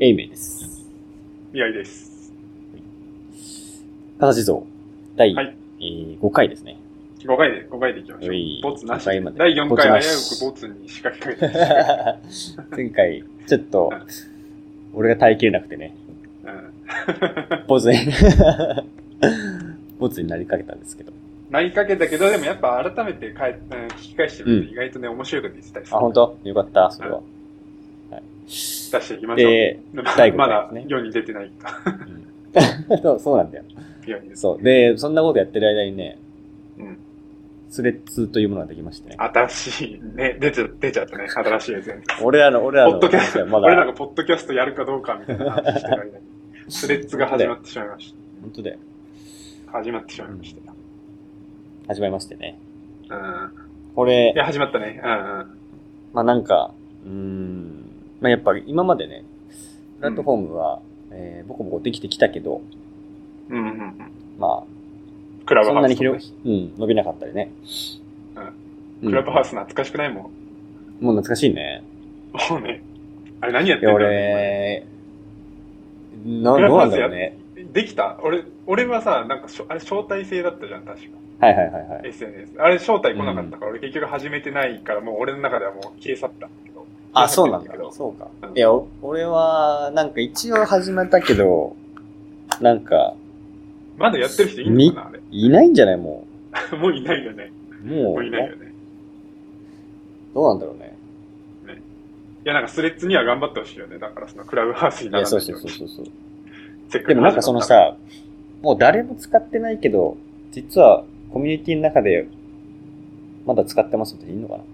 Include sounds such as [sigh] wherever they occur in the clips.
エイメイです。宮井です。形像、第、はいえー5回ですね。5回で、5回でいきましょ。はいうボツなし5回まで第4ボツ回危うくボツに仕掛けかけて [laughs] 前回、ちょっと、俺が耐えきれなくてね、うんボツに、[laughs] ボツになりかけたんですけど。なりかけたけど、でもやっぱ改めてかえ、うん聞き返してみると意外とね、面白いこと言ってたりする。あ、本当？よかった、それは。出していきましょう。で、ま第五まだ世に出てないか。うん [laughs] そうなんだよ。そう。で、そんなことやってる間にね、うんスレッズというものができましてね。新しいね、出ちゃ出ちゃったね、新しいやつやね。俺らの、俺らのポッドキャスト、まだ、俺らがポッドキャストやるかどうかみたいな話してる間に、[laughs] スレッズが始まってしまいまし本当だよ。た。始まってしまいましたよ。始まりましてね。うん。これい、や、始まったね。うんうん。まあなんか、うーん、まあやっぱり今までね、プラットフォームは、えーボコボコできてきたけど、うんうんうん。まクラあ、そんなにブハウスとね、広い、うん、伸びなかったりね。うんクラブハウス懐かしくないもん。もう懐かしいね。もうね。あれ何やってんだろうね俺、な、どうなんだろうね。できた？俺、俺はさ、なんかしょ、あれ招待制だったじゃん、確か。はいはいはいはい。SNS。あれ招待来なかったから、俺結局始めてないから、もう俺の中ではもう消え去った。あ、そうなんだ。そうかう。んいや、お俺は、なんか一応始めたけど、なんか、まだやってる人いんのかな、あれ？いないんじゃない？も [laughs] もういないよね。う。もう、もういないよね。どうなんだろうね。いや、なんかスレッズには頑張ってほしいよね。だからそのクラブハウスにならないよにそううそうそうそう。でもなんかそのさ、もう誰も使ってないけど、実はコミュニティの中で、まだ使ってますっていいのかな？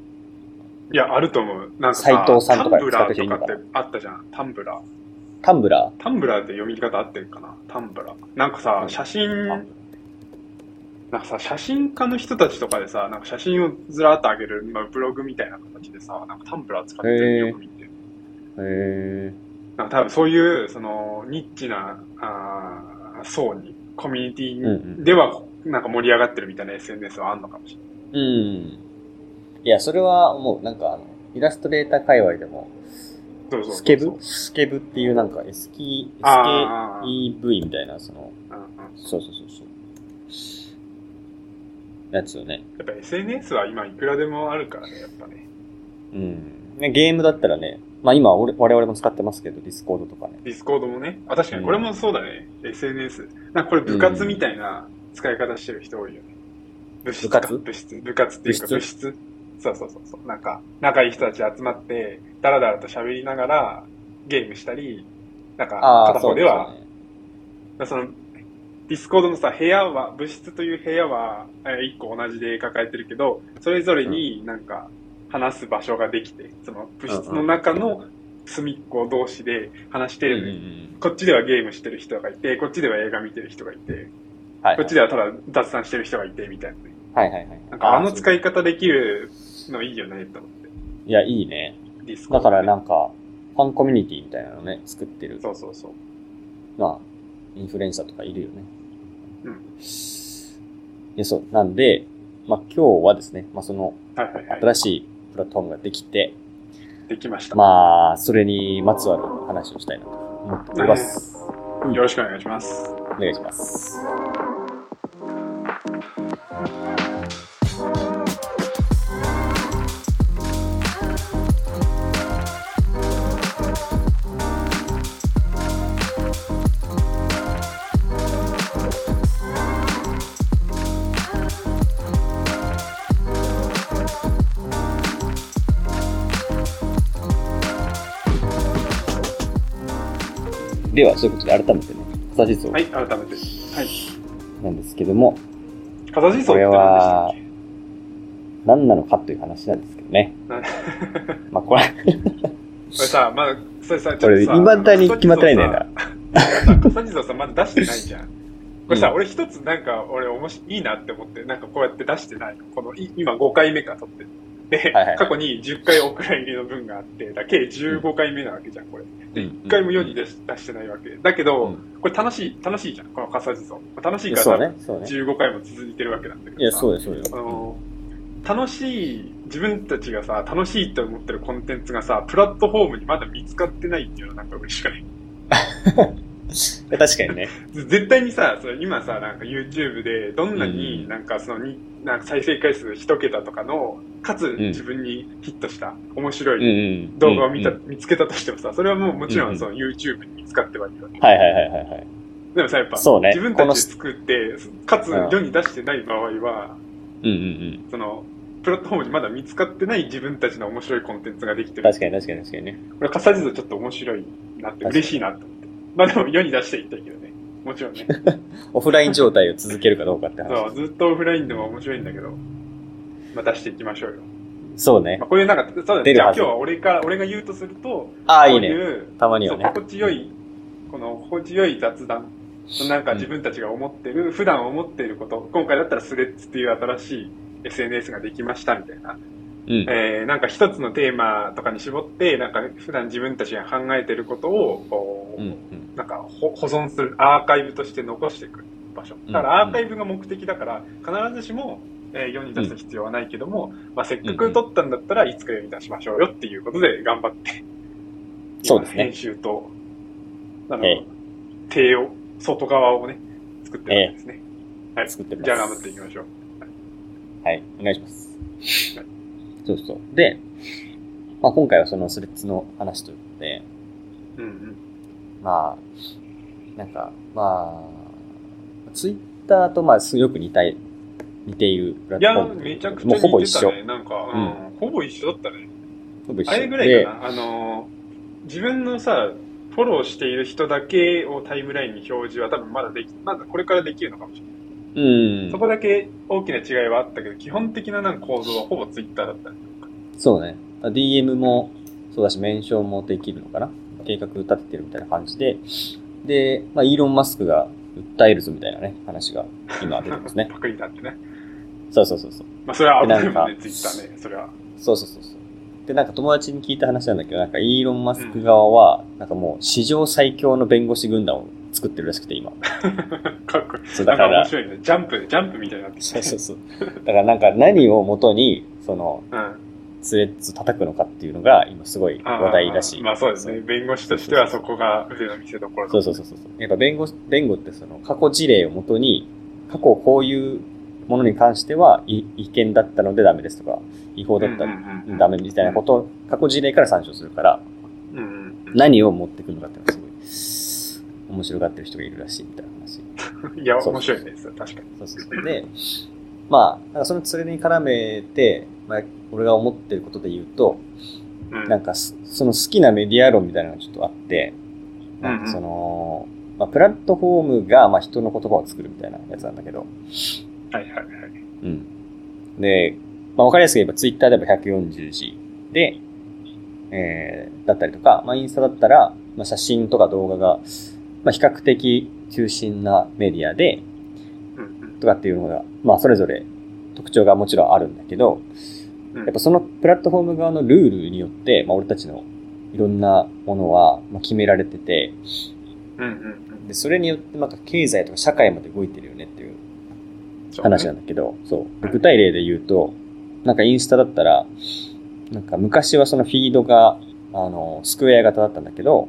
いや、あると思う。なんかさ、斉藤さんとかタンブラ使ってる人いーとかるのかなってあったじゃん。タンブラー。タンブラタンブラーって読み方合ってるかな？タンブラー。なんかさう、ん写真、ーなんかさ、写真家の人たちとかでさ、なんか写真をずらーっと上げる、まあ、ブログみたいな形でさ、なんかタンブラー使ってるのよく見て。へなんか多分そういう、その、ニッチな、あー層に、コミュニティうんうんでは、なんか盛り上がってるみたいな SNS はあんのかもしれない。ー。うん。いや、それはもうなんかあの、イラストレーター界隈でも、そうそうそうそうスケブ？スケブっていうなんか SKEV みたいな、その、うんうんそうそうそうそう。やつよね。やっぱ SNS は今いくらでもあるからね、やっぱね。うん。ねゲームだったらね、まあ今俺我々も使ってますけど、 Discord とかね。 Discord もね。あ、確かにこれもそうだね。SNS。なんかこれ部活みたいな使い方してる人多いよね。部室か部活？部室。部活っていうか部部室そうそうそうそう。なんか、仲いい人たち集まって、ダラダラと喋りながらゲームしたり、なんか、片方では、ね。その、 Discord のさ、部屋は、部室という部屋は、えー一個同じで抱えてるけど、それぞれになんか、話す場所ができて、その部室の中の隅っこ同士で話してる。こっちではゲームしてる人がいて、こっちでは映画見てる人がいて、はい。こっちではただ雑談してる人がいて、みたいなね。はいはいはい。なんかあの使い。い方できるのいいよね、と思って。いや、いいね。 Discord、だからなんか、ファンコミュニティみたいなのね、作ってる。そうそうそう。まあ、インフルエンサーとかいるよね。うん。いや、そう。なんで、まあ今日はですね、まあその。新しいプラットフォームができて、できました。まあ、それにまつわる話をしたいなと思っております。よろしくお願いします。お願いします。では、そういうことで改めてね、草地蔵はい、改めて。はい。なんですけども、形地蔵って何でしたっこれは何なのかという話なんですけどね。[laughs] まあこれ、これさ、まだ、それさ、これ、ちょっとさ未だに決まってないんだよな。笠地蔵さんまだ出してないじゃん。これさ、うん俺一つなんか、俺おもし、いいなって思って、なんかこうやって出してないの？この、い今5回目か撮ってる。で、はいはい過去に10回お蔵入りの分があって、だ計15回目なわけじゃん、これ。で、うん1回も世に出し出してないわけ。だけど、うんこれ楽しい、楽しいじゃん、この笠地蔵。楽しいからね、そうね。15回も続いてるわけなんだけどさ。いや、そうです、そうです。あの、楽しい、自分たちがさ、楽しいって思ってるコンテンツがさ、プラットフォームにまだ見つかってないっていうのはなんか嬉しくない？[laughs] [laughs] 確かにね。[laughs] 絶対にさ、それ今さ、なんか YouTube でどんなになんかそのに、なんか再生回数一桁とかの、かつ自分にヒットした面白うんいうん。動画を見た、見つけたとしてもさ、それはもうもちろうんその YouTube に見つかってはいるわけ。はいはいはいはいはい。でもさ、やっぱ、そうね自分たちで作って、かつうん世に出してない場合は、うんうんうん。その、プラットフォームにまだ見つかってない自分たちの面白いコンテンツができてる。確かに確かに確かにね。これ、かさじとちょっと面白いなって、嬉しいなって思。[laughs] まあでも世に出していきたいけどね。もちろんね。[laughs] オフライン状態を続けるかどうかってそう、話。ずっとオフラインでも面白いんだけど、まあ出していきましょうよ。そうねまあ。こういうなんか、そうだね。じゃあ今日は俺から、俺が言うとすると、ああ、いいね。たまにはね。心地よい、この心地よい雑談。なんか自分たちが思ってる、普段思っていること、今回だったらスレッズっていう新しい SNS ができましたみたいな。うん。えー、なんか一つのテーマとかに絞って、なんか普段自分たちが考えていることを、こううんうん。なんか保保存する、アーカイブとして残していく場所。だからアーカイブが目的だから、必ずしも、えー世に出す必要はないけども、まあ、せっかく撮ったんだったらいつか世に出しましょうよっていうことで頑張って、そうですね編集と、あの、ええ手を、外側をね、作ってるわけですね。はい。作ってますじゃあ頑張っていきましょう。はい、お願いします。そうそう。で、まあ今回はそのスレッズの話ということで、うんうん。まあ、なんか、まあ、ツイッターとまあよく似たい、似ているプラいやットフォーム、めちゃくちゃもうほぼ一緒。似てたね。なんか、うん、ほぼ一緒だったね。ほぼ一緒。あれぐらいかな。あのー、自分のさ、フォローしている人だけをタイムラインに表示は多分まだでき、まだこれからできるのかもしれない。で、うんそ。こだけ大きな違いはあったけど、基本的ななんか構造はほぼツイッターだったね。そうね。DM もそうだし、メンションもできるのかな計画立ててるみたいな感じで、で、まあ、イーロン・マスクが訴えるぞみたいなね、話が今出てますね。パクリだってね。そうそうそうそう。まあそれは危ないもんね、ツイッターね。それは。そうそうそうそう。で、なんか友達に聞いた話なんだけど、なんかイーロン・マスク側は、なんかもう史上最強の弁護士軍団を作ってるらしくて、今。[laughs] かっこいい。そう、だから、面白いね。ジャンプ、ジャンプみたいになってきそうそうそう。だからなんか何を元に、その、うん。スレッズ叩くのかっていうのが、今すごい話題らしい。まあそうですね。弁護士としてはそこが腕の見せ所だそうそうそうそう。やっぱ弁護士、弁護ってその過去事例をもとに、過去こういうものに関しては違違憲だったのでダメですとか、違法だったらうんうんうんダメみたいなことを過去事例から参照するから、うんうんうん。何を持ってくるのかっていうのがす面白がってる人がいるらしいみたいな話。[laughs] いや、面白いです。確かに。そうそうそう。で、まあ、なんかそのそれに絡めて、まあ、俺が思ってることで言うと、うん。なんかすその好きなメディア論みたいなのがちょっとあって、なんかその、まあ、プラットフォームが、まあ、人の言葉を作るみたいなやつなんだけど、はいはいはい。うん。で、まあ、わかりやすく言えば、ツイッターであれば140字で、えー、だったりとか、まあ、インスタだったら、まあ、写真とか動画が、まあ、比較的中心なメディアで、とかっていうのが、まあ、それぞれ特徴がもちろんあるんだけど、うんやっぱそのプラットフォーム側のルールによって、まあ、俺たちのいろんなものは、まあ、決められてて。で、それによって、なんか経済とか社会まで動いてるよねっていう話なんだけど、そう。で具体例で言うと、なんかインスタだったら、なんか昔はそのフィードが、あの、スクエア型だったんだけど、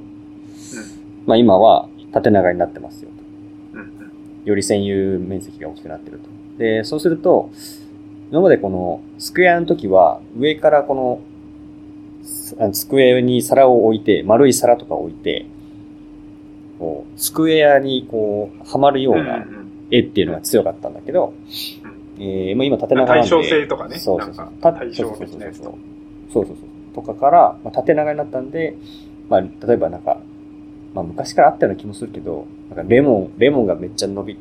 まあ今は縦長になってますよと。より占有面積が大きくなってると。で、そうすると、今までこのスクエアの時は上からこのすあのスクエアに皿を置いて、丸い皿とか置いて、こう、スクエアにこう、はまるような絵っていうのが強かったんだけど、えー、今縦長なんで。対称性とかねそうそうそう対称的なやそうそうそう。とかから、まあ、縦長になったんで、まあ、例えばなんか、まあ昔からあったような気もするけど、なんかレモン、レモンがめっちゃ伸び、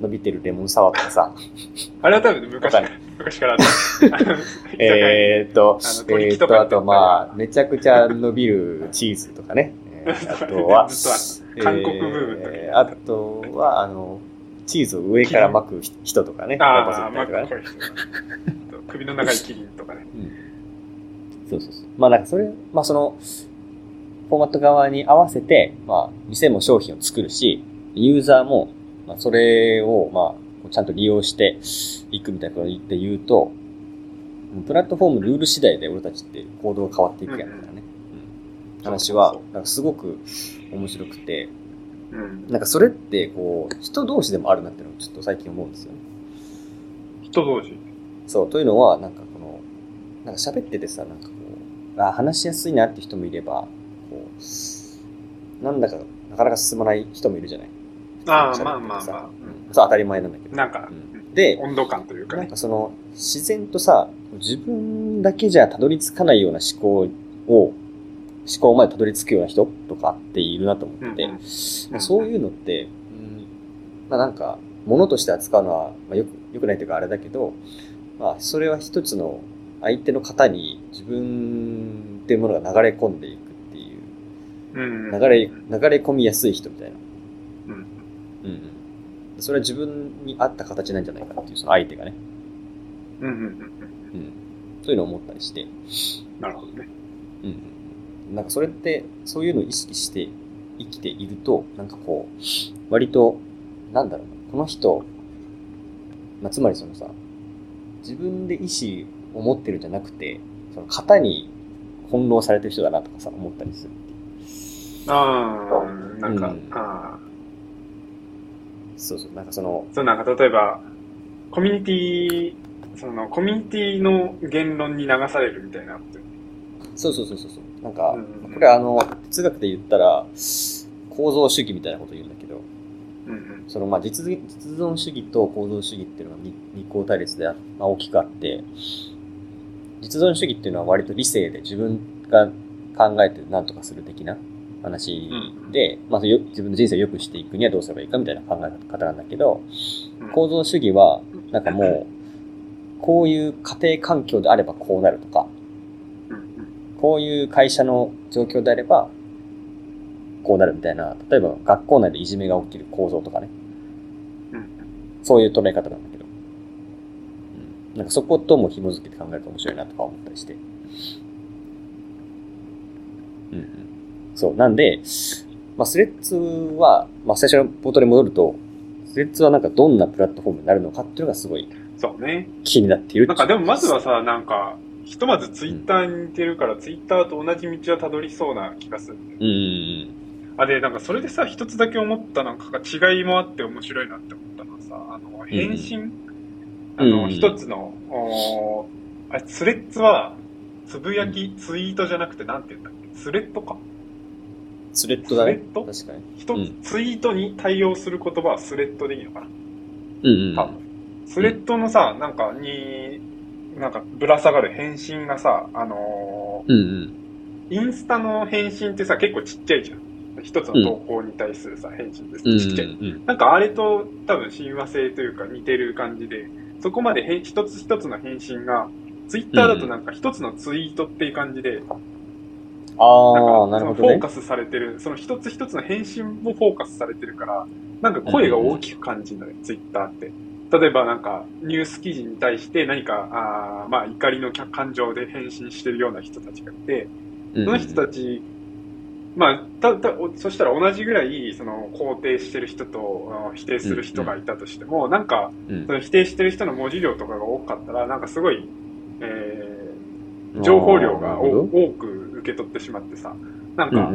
伸びてるレモンサワーとかさ、[laughs] あれは多分昔から、昔からあった。[laughs] えーっとえーっと、あとまあ、めちゃくちゃ伸びるチーズとかね。えーあとは、[laughs] 韓国ブームあとは、あの、チーズを上から巻く人とかね。ああ、やっぱまあ、そういうのとかねこういう人首の長いキリンとかね。そうそうそう。まあなんかそれ、まあその、フォーマット側に合わせて、まあ店も商品を作るし、ユーザーも、まあそれを、まあ、ちゃんと利用していくみたいなことで言うと、プラットフォームルール次第で俺たちって行動が変わっていくやんからね。うん、話は、なんかすごく面白くて、うん。なんかそれって、こう、人同士でもあるなっていうのをちょっと最近思うんですよね。人同士。そう、というのは、なんかこの、なんか喋っててさ、なんかこう、あ話しやすいなって人もいれば、なんだか、なかなか進まない人もいるじゃない？ああ、まあまあさまあ。うんそう当たり前なんだけど。なんかうんで、温度感というかね。なんかその、自然とさ、自分だけじゃたどり着かないような思考を、思考までたどり着くような人とかっているなと思ってて、うんうんまあそういうのって、うんまあなんか、物として扱うのは、まあ、よく、よくないというかあれだけど、まあそれは一つの相手の方に自分っていうものが流れ込んでいく。流れ、流れ込みやすい人みたいな。うん。うんうん。それは自分に合った形なんじゃないかなっていう、その相手がね。うんうんうんうん。うん。そういうのを思ったりして。なるほどね。うん。なんかそれって、そういうのを意識して生きていると、なんかこう、割と、なんだろうな、この人、まあ、つまりそのさ、自分で意思を持ってるんじゃなくて、その型に翻弄されてる人だなとかさ、思ったりする。ああ、なんか、うんああ。そうそう、なんかその、そう、なんか例えば、コミュニティ、その、コミュニティの言論に流されるみたいな。そうそうそうそうそう、なんかうん、これあの、哲学で言ったら、構造主義みたいなこと言うんだけど、うんうん。そのまあ実実存主義と構造主義っていうのが二二項対立であまあ大きくあって、実存主義っていうのは割と理性で自分が考えて何とかする的な話で、まあよ自分の人生を良くしていくにはどうすればいいかみたいな考え方なんだけど、うん。構造主義はなんかもう、こういう家庭環境であればこうなるとか、うんうん。こういう会社の状況であれば、こうなるみたいな、例えば学校内でいじめが起きる構造とかね、うん。そういう捉え方なんだけど、うん、なんかそことも紐づけて考えると面白いなとか思ったりして。うんうん、そう、なんで、まあ、スレッズは、まあ、最初の冒頭に戻ると、スレッズはなんかどんなプラットフォームになるのかっていうのがすごいそうね。気になっているなんかでもまずはさ、なんか、ひとまずツイッターに似てるから、ツイッターと同じ道はたどりそうな気がする。うんうんあ、で、なんかそれでさ、一つだけ思ったなんか違いもあって面白いなって思ったのはさ、あの、返信、あの、うん。一つの、おーあれ、スレッズは、つぶやき、ツイートじゃなくてなんて言うんだっけ？スレッドか。スレッドだね。スレッド？確かに。一つ、うんツイートに対応する言葉はスレッドでいいのかな？うんうん。多分。スレッドのさ、なんかに、なんかぶら下がる返信がさ、あのうんうん。ーインスタの返信ってさ、結構ちっちゃいじゃん。一つの投稿に対するさ、返信です。うんちっちゃい。うんなんかあれと多分親和性というか似てる感じで、そこまでへん一つ一つの返信が、ツイッターだとなんか一つのツイートっていう感じで、ああ、なるほどね。フォーカ。スされてる、その一つ一つの返信もフォーカスされてるから、なんか声が大きく感じるのよ、ツイッターって。例えばなんかニュース記事に対して何か、あーまあ怒りの感情で返信してるような人たちがいて、そその人たち、まあ、た、た、おそしたら同じぐらい、その、肯定してる人と否定する人がいたとしても、なんか、うん。その否定してる人の文字量とかが多かったら、なんかすごい、えー、情報量が多く受け取ってしまってさ、なんか、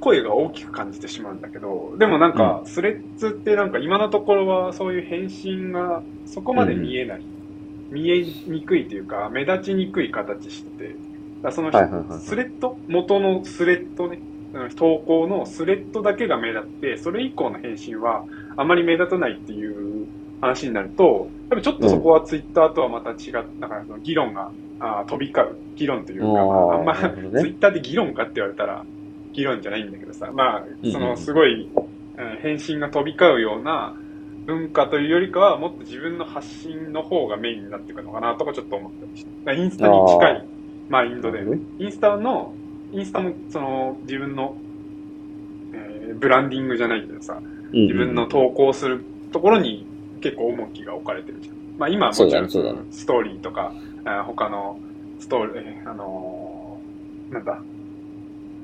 声が大きく感じてしまうんだけど、でもなんか、スレッズってなんか今のところはそういう返信がそこまで見えない。見えにくいというか、目立ちにくい形してて、だその、スレッド元のスレッドね、投稿のスレッドだけが目立って、それ以降の返信はあまり目立たないっていう話になると、やっぱちょっとそこはツイッターとはまた違った、なんかその議論があー飛び交う、議論というか、まあ、あんま、ね。[laughs] ツイッターで議論かって言われたら、議論じゃないんだけどさ、まあ、そのすごい、うん返信が飛び交うような文化というよりかは、もっと自分の発信の方がメインになっていくのかなとかちょっと思ったりして。だからインスタに近い、マインドで、インスタの、インスタもその自分の、えーブランディングじゃないけどさ、自分の投稿するところに結構重きが置かれてるじゃん。まあ今はもちろんストーリーとか、あー他のストーリーあのーなんだ、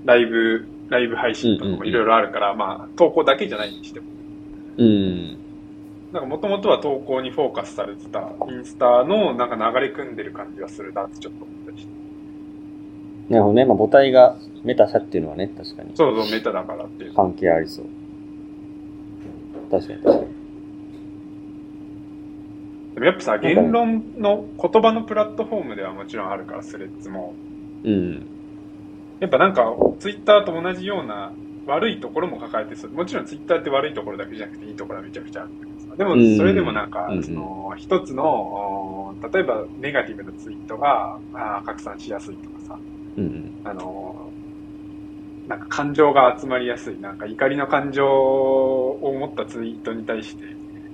ライブ、ライブ配信とかもいろいろあるから、まあ投稿だけじゃないにしても。うん。なんかもともとは投稿にフォーカスされてたインスタのなんか流れ組んでる感じがするなってちょっと思ったりして。なるほどね。まあ母体がメタ社っていうのはね、確かにそうそう、メタだからっていう。関係ありそう。確かに確かに。でもやっぱさ、言論の言葉のプラットフォームではもちろんあるから、スレッズも。うん。やっぱなんか、ツイッターと同じような悪いところも抱えてそう、もちろんツイッターって悪いところだけじゃなくていいところはめちゃくちゃあるんだけどさ。でもうん、それでもなんかうん、その、一つの、お例えばネガティブなツイートがあー拡散しやすいとかさ、うんうん。あのーなんか感情が集まりやすい、なんか怒りの感情を持ったツイートに対して、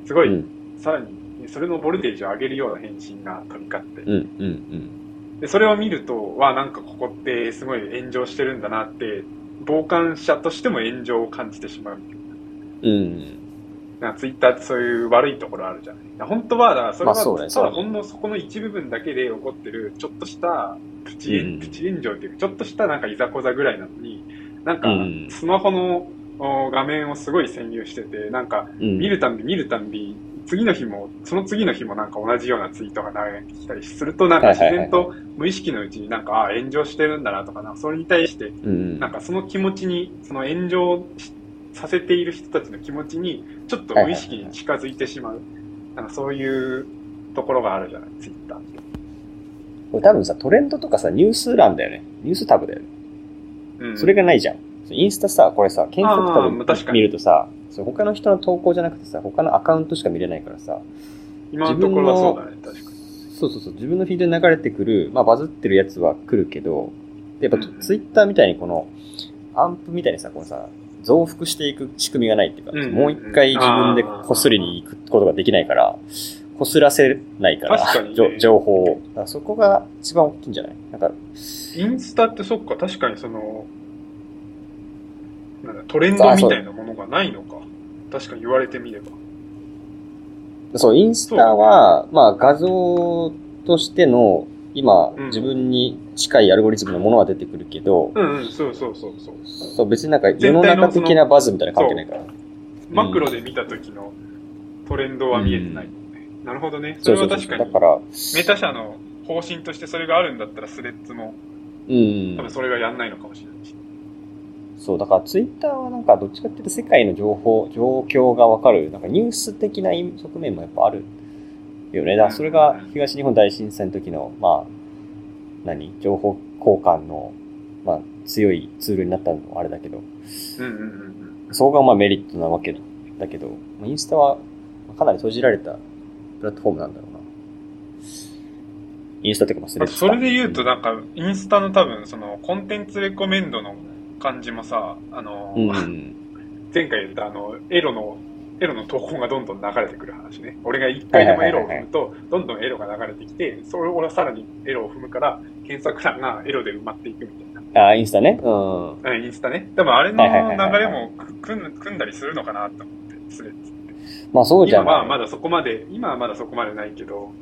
すごい、うんさらに、それのボルテージを上げるような返信が飛び交って、うんうんで、それを見ると、わあ、なんかここってすごい炎上してるんだなって、傍観者としても炎上を感じてしまう。うん。うん。なんかツイッターってそういう悪いところあるじゃない。本当は、だからそれは、まあそうねたそうねだほんのそこの一部分だけで起こってる、ちょっとしたプチ,、うんプチ炎上っていうか、ちょっとしたなんかいざこざぐらいなのに、なんかうんスマホのお画面をすごい占有してて、なんかうん。見るたんび見るたんび、次の日も、その次の日もなんか同じようなツイートが流れてきたりすると、なんか自然と無意識のうちになんか、ああ、炎上してるんだなとかな、それに対して。なんかその気持ちに、その炎上しさせている人たちの気持ちに、ちょっと無意識に近づいてしまう。なんかそういうところがあるじゃない、ツイッターって。これ多分さ、トレンドとかさ、ニュース欄だよね。ニュースタブだよね。うん。それがないじゃん。インスタさ、これさ、検索タブに見るとさ、そう他の人の投稿じゃなくてさ、他のアカウントしか見れないからさ、今のところはそうだね、確かに。そうそうそう、自分のフィードに流れてくる、まあバズってるやつは来るけど、でやっぱうんツイッターみたいにこの、アンプみたいにさ、このさ、増幅していく仕組みがないっていうか、うんもう一回自分でこすりに行くことができないから、こすらせないから、確かにね情報を。だからそこが一番大きいんじゃない？なんか、インスタってそっか、確かにその、なんだトレンドみたいなものがないのか。確かに言われてみれば。そう、インスタは、まあ画像としての、今、うん自分に近いアルゴリズムのものは出てくるけど、うんうん、そうそうそうそう。そう別になんか世の中的なバズみたいな関係ないから。マクロで見た時のトレンドは見えてないもんね。なるほどね。そ。れは確かに。だから、メタ社の方針としてそれがあるんだったらスレッズもうん多分。それがやんないのかもしれないし。そう、だからツイッターはなんかどっちかっていうと世界の情報、状況がわかる、なんかニュース的な側面もやっぱあるよね。だからそれが東日本大震災の時の、まあ、何？情報交換の、まあ、強いツールになったのはあれだけど、うんうんうんそこがまあメリットなわけだけど、まあインスタはかなり閉じられたプラットフォームなんだろうな。インスタっていうかまあスそれで言うと、なんか、インスタの多分、その、コンテンツレコメンドの感じもさ、あの、うん。前回言ったあの、エロの、エロの投稿がどんどん流れてくる話ね。俺が一回でもエロを踏むと、どんどんエロが流れてきて、それをさらにエロを踏むから、検索欄がエロで埋まっていくみたいな。ああ、インスタね？うん。うんインスタね。でもあれの流れも組んだりするのかなと思って、スレッズって。まあそうじゃ。今はまだそこまで、今はまだそこまでないけど、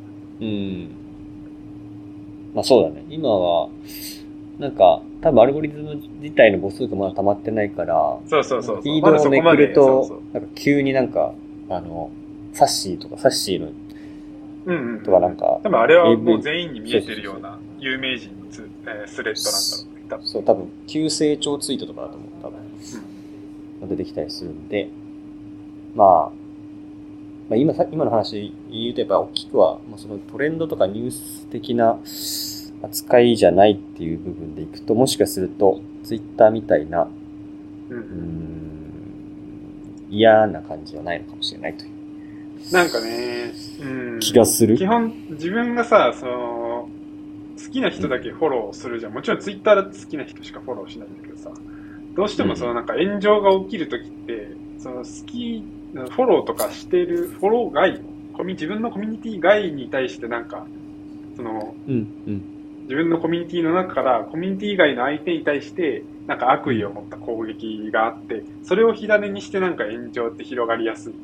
うん。まあそうだね。今は、なんか、多分アルゴリズム自体の母数がまだ溜まってないから、そうそうそうそう。フィードをめくると、なんか急になんか、あの、サッシーとか、サッシーのそううんうん。とかなんか、多分あれはもう全員に見えてるような有名人のツえースレッドなんだろうね。多分そう、多分、急成長ツイートとかだと思う。多分、出てきたりするんで、まあ、まあ今さ、今の話言うとやっぱ大きくは、まあ、そのトレンドとかニュース的な扱いじゃないっていう部分でいくと、もしかすると、ツイッターみたいな、うん嫌な感じはないのかもしれないというなんかね、うん。気がする。基本、自分がさ、その、好きな人だけフォローするじゃん。もちろんツイッターだって好きな人しかフォローしないんだけどさ、どうしてもそのなんか炎上が起きるときって、その好き、フォローとかしてる、フォロー外、自分のコミュニティ外に対してなんか、その、うん、うん。自分のコミュニティの中からコミュニティ以外の相手に対してなんか悪意を持った攻撃があってそれを火種にしてなんか炎上って広がりやすい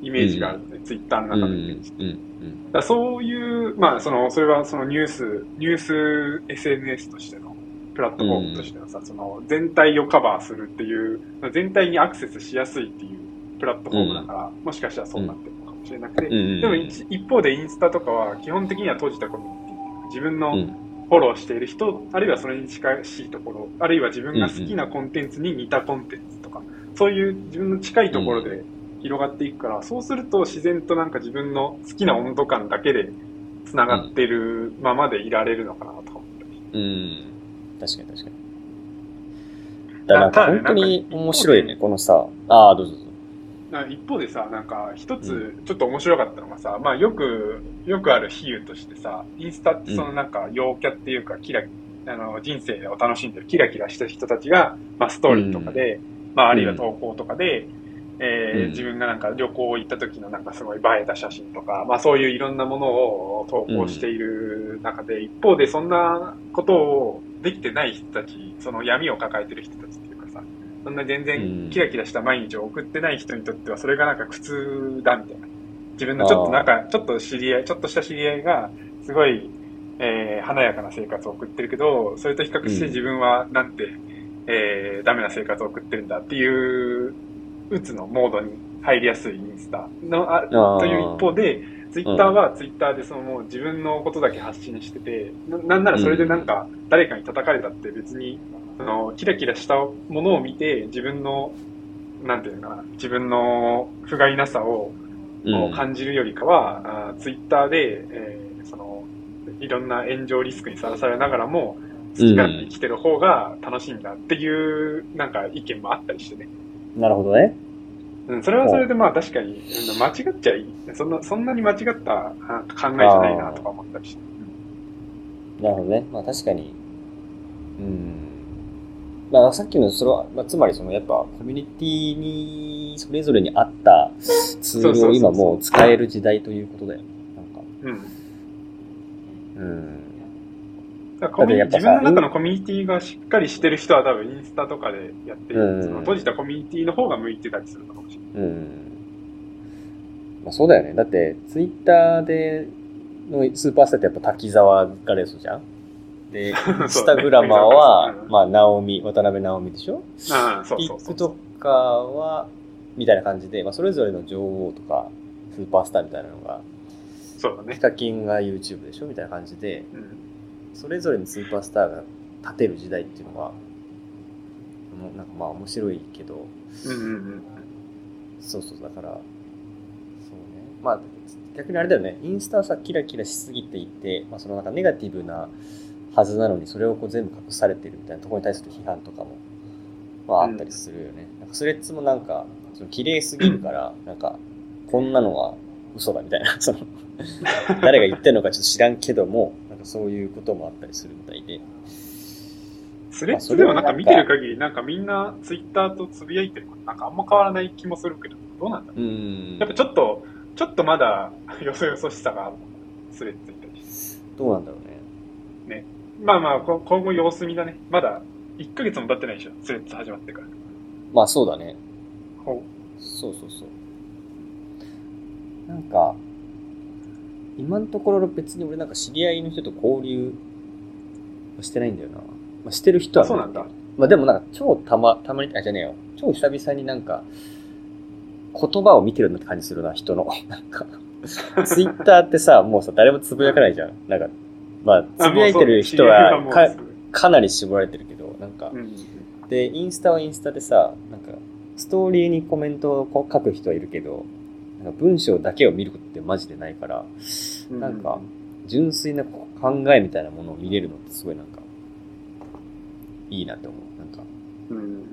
イメージがあるのね、ツイッターのうん、う中のイメージ、だかん。らそういうまあそのそれはそのニュースニュース SNS としてのプラットフォームとしてのさ、その全体をカバーするっていう全体にアクセスしやすいっていうプラットフォームだから、もしかしたらそうなってるのかもしれなくて、うんうん。でも一一方でインスタとかは基本的には閉じたコミュニティ。自分のうん。フォローしている人、あるいはそれに近しいところ、あるいは自分が好きなコンテンツに似たコンテンツとか、そういう自分の近いところで広がっていくから、そうすると自然となんか自分の好きな温度感だけで繋がってるままでいられるのかなとか思ったり。うん。確かに確かに。だから本当に面白いよね、このさ、ああ、どうぞ一方でさ、なんか一つちょっと面白かったのがさ、まあよく、よくある比喩としてさ、インスタってそのなんか陽キャっていうか、キラ、あの、人生を楽しんでるキラキラした人たちが、まあストーリーとかで、まああるいは投稿とかで、えーうん。自分がなんか旅行行った時のなんかすごい映えた写真とか、まあそういういろんなものを投稿している中で、一方でそんなことをできてない人たち、その闇を抱えてる人たちそんな全うん。然キラキラした毎日を送ってない人にとってはそれがなんか苦痛だみたいな。自分のちょっとなんか、ちょっと知り合い、ちょっとした知り合いが、すごい、えー華やかな生活を送ってるけど、それと比較してうん。自分はなんて、えーダメな生活を送ってるんだっていう、うつのモードに入りやすいインスタの、あという一方で、ツイッターはツイッターでそのもう自分のことだけ発信してて、ななんならそれでなんか誰かに叩かれたって別に、そのキラキラしたものを見て自分の、なんていうのかな、自分の不甲斐なさをを感じるよりかは、ツイッターで、えーその、いろんな炎上リスクにさらされながらも、好き勝手生きてる方が楽しいんだっていう、なんか意見もあったりしてね。なるほどね。うん、それはそれでまあ確かに、うん間違っちゃいい。そんな、そんなに間違ったあ考えじゃないなとか思ったりして。なるほどね。まあ確かに。うん。まあさっきのそれは、まあ、つまりそのやっぱコミュニティにそれぞれに合ったツールを今もう使える時代ということだよね。なんか。うん。うん。自分の中のコミュニティがしっかりしてる人は多分インスタとかでやってる、うんその閉じたコミュニティの方が向いてたりするのかもしれない。うん。まあそうだよね。だってツイッターでのスーパースターってやっぱ滝沢ガレスじゃん？で、インスタグラマーは、うんまあ、ナオミ、渡辺直美でしょ？ああ、そうそうそう。TikToker は、みたいな感じで、まあ、それぞれの女王とか、スーパースターみたいなのが、そうだねヒ。カキンが YouTube でしょ？みたいな感じで、うんそれぞれのスーパースターが立てる時代っていうのは、なんかまあ面白いけど、うんうんうん。そうそう、だから、そうね。まあ、逆にあれだよね、インスタはさ、キラキラしすぎていて、まあ、そのなんかネガティブなはずなのに、それをこう全部隠されてるみたいなところに対する批判とかも、まああったりするよね。なんかスレッズもなんか、その綺麗すぎるから、なんか、こんなのは嘘だみたいな、[laughs] その、誰が言ってるのかちょっと知らんけども、なんかそういうこともあったりするみたいで。スレッズでもなんか見てる限り、なんかみんなツイッターとつぶやいてるから、なんかあんま変わらない気もするけど、どうなんだろうう。ん。やっぱちょっと、ちょっとまだよそよそしさがあるスレッズに対して。どうなんだろうね。まあまあ、こ今後様子見だね。まだ1ヶ月も経ってないでしょ、スレッズ始まってから。まあそうだね。ほそうそうそう。なんか、今のところ別に俺なんか知り合いの人と交流はしてないんだよな。まあ、してる人は、あそうなんだ。まあでもなんか超たま、たまに、あ、じゃねえよ。超久々になんか、言葉を見てるなって感じするな、人の。なんか、[laughs] ツイッターってさ、もうさ、誰もつぶやかないじゃん。なんか、まあ、つぶやいてる人はかかなり絞られてるけど、なんかう、ん。で、インスタはインスタでさ、なんか、ストーリーにコメントをこう書く人はいるけど、なんか文章だけを見ることってマジでないから、うんなんか、純粋な考えみたいなものを見れるのってすごいなんか、いいなって思う。なんか、うん。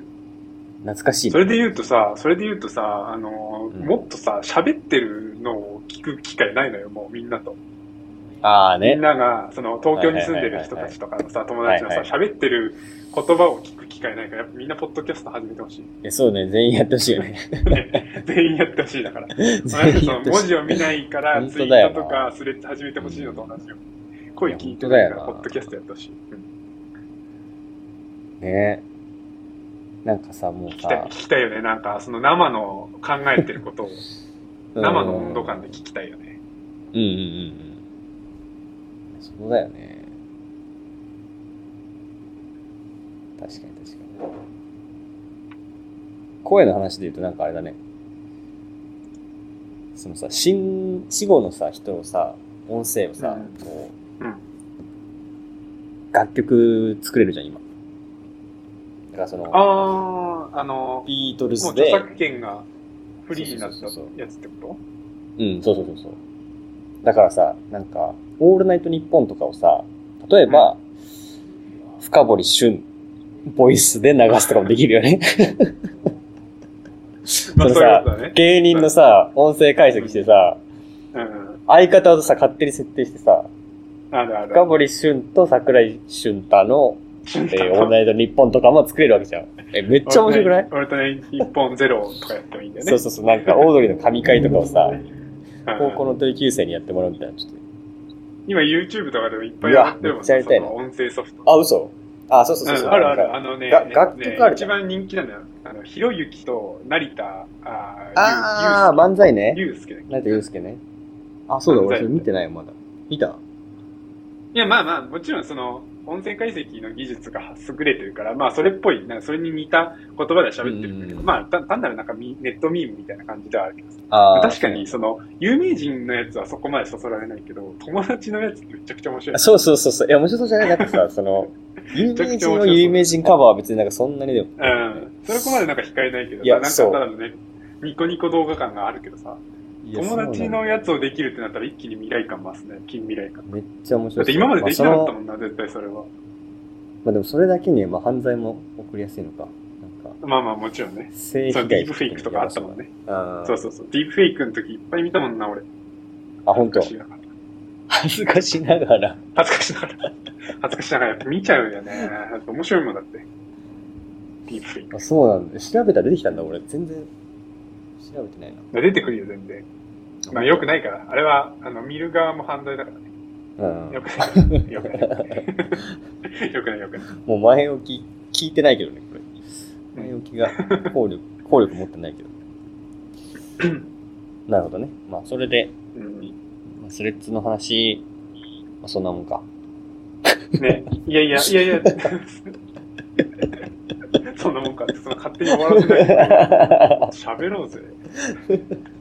懐かしいなそれで言うとさ、それで言うとさ、あの、うんもっとさ、喋ってるのを聞く機会ないのよ、もうみんなと。ああね。みんなが、その、東京に住んでる人たちとかのさ、友達のさ、はい喋ってる言葉を聞く機会ないから、やっぱみんなポッドキャスト始めてほしい。えそうね、全員やってほしいよね。[laughs] 全員やってほしいだから。[laughs] 文字を見ないから、本ツイッターとかスレッズ始めてほしいのと同じよ。声聞いてないから、ポッドキャストやってほしい。うんねなんかさ、もう聞きたい、さ聞、きたいよね。なんか、その生の考えてることを、[laughs] 生の温度感で聞きたいよね。うんうんうんうん。そうだよね。確かに確かに。声の話で言うとなんかあれだね。そのさ、死ん死後のさ、人のさ、音声をさ、うんこう、うん楽曲作れるじゃん、今。だからその、ああ、あの、ビートルもうズで、著作権がフリーになったやつってこうん、そうそうそうそう。だからさ、なんか、オールナイトニッポンとかをさ、例えば、深堀俊、ボイスで流すとかもできるよね。[laughs] そのさ。芸人のさ、音声解析してさ、うんうん。相方をさ、勝手に設定してさ、あるある。深堀俊と桜井俊太の、えー、オールナイトニッポンとかも作れるわけじゃん。え、めっちゃ面白くない？俺とね、日本ゼロとかやってもいいんだよね。そうそうそう、なんか、オードリーの神回とかをさ、うん [laughs] 高校の同級生にやってもらうみたいな、ちょっと。今 YouTube とかでもいっぱいやってるもんうわめっちゃやりたいなその音声ソフト。あ、嘘？あ、そうそうそうそう。うんあるある。あのね、楽曲あるね一番人気なのよ。あの、ひろゆきと成田、ああー、漫才ね。ゆうすけ成田悠介ね。あ、そうだ、俺それ見てないよ、まだ。見た？いや、まあまあ、もちろんその、音声解析の技術が優れてるから、まあ、それっぽい、なんかそれに似た言葉で喋ってるんだけど、うんまあ、た単なるなんかミネットミームみたいな感じではあるけどさあー確かに、その、有名人のやつはそこまでそそられないけど、友達のやつってめちゃくちゃ面白い。そうそうそうそう。いや、面白そうじゃないだってさ、その、[laughs] 有名人の有名人カバーは別になんかそんなにでも。うん。そこまでなんか控えないけどいやさ、なんかただのね、ニコニコ動画感があるけどさ、友達のやつをできるってなったら一気に未来感増すね、近未来感。めっちゃ面白い。だって今までできなかったまあもんな、絶対それは。まあでもそれだけに、まあ犯罪も起こりやすいのか。なんか、まあまあもちろんね。そう、性被害ディープフェイクとかあったもんね。そうそうそう。ディープフェイクの時いっぱい見たもんな、俺。あ、本当恥ずかしながら恥ずかしながら。恥ずかしながら。恥ずかしながらやっぱ見ちゃうよね。面白いもんだって。ディープフェイクあ、。そうなんだ。調べたら出てきたんだ、俺。全然、調べてないな。出てくるよ、全然。まあ良くないから。あれは、あの、見る側も犯罪だからね。うんよくない。よくない。[laughs] よくない、よくない。もう前置き聞いてないけどね、これ。前置きが効力、[laughs] 効力持ってないけど。[laughs] なるほどね。まあ、それで、うん。まあスレッズの話、まあ、そんなもんか。ね。いやいや、いやいや。[laughs] そんなもんかって、その勝手に終わらせないで。[laughs] 喋ろうぜ。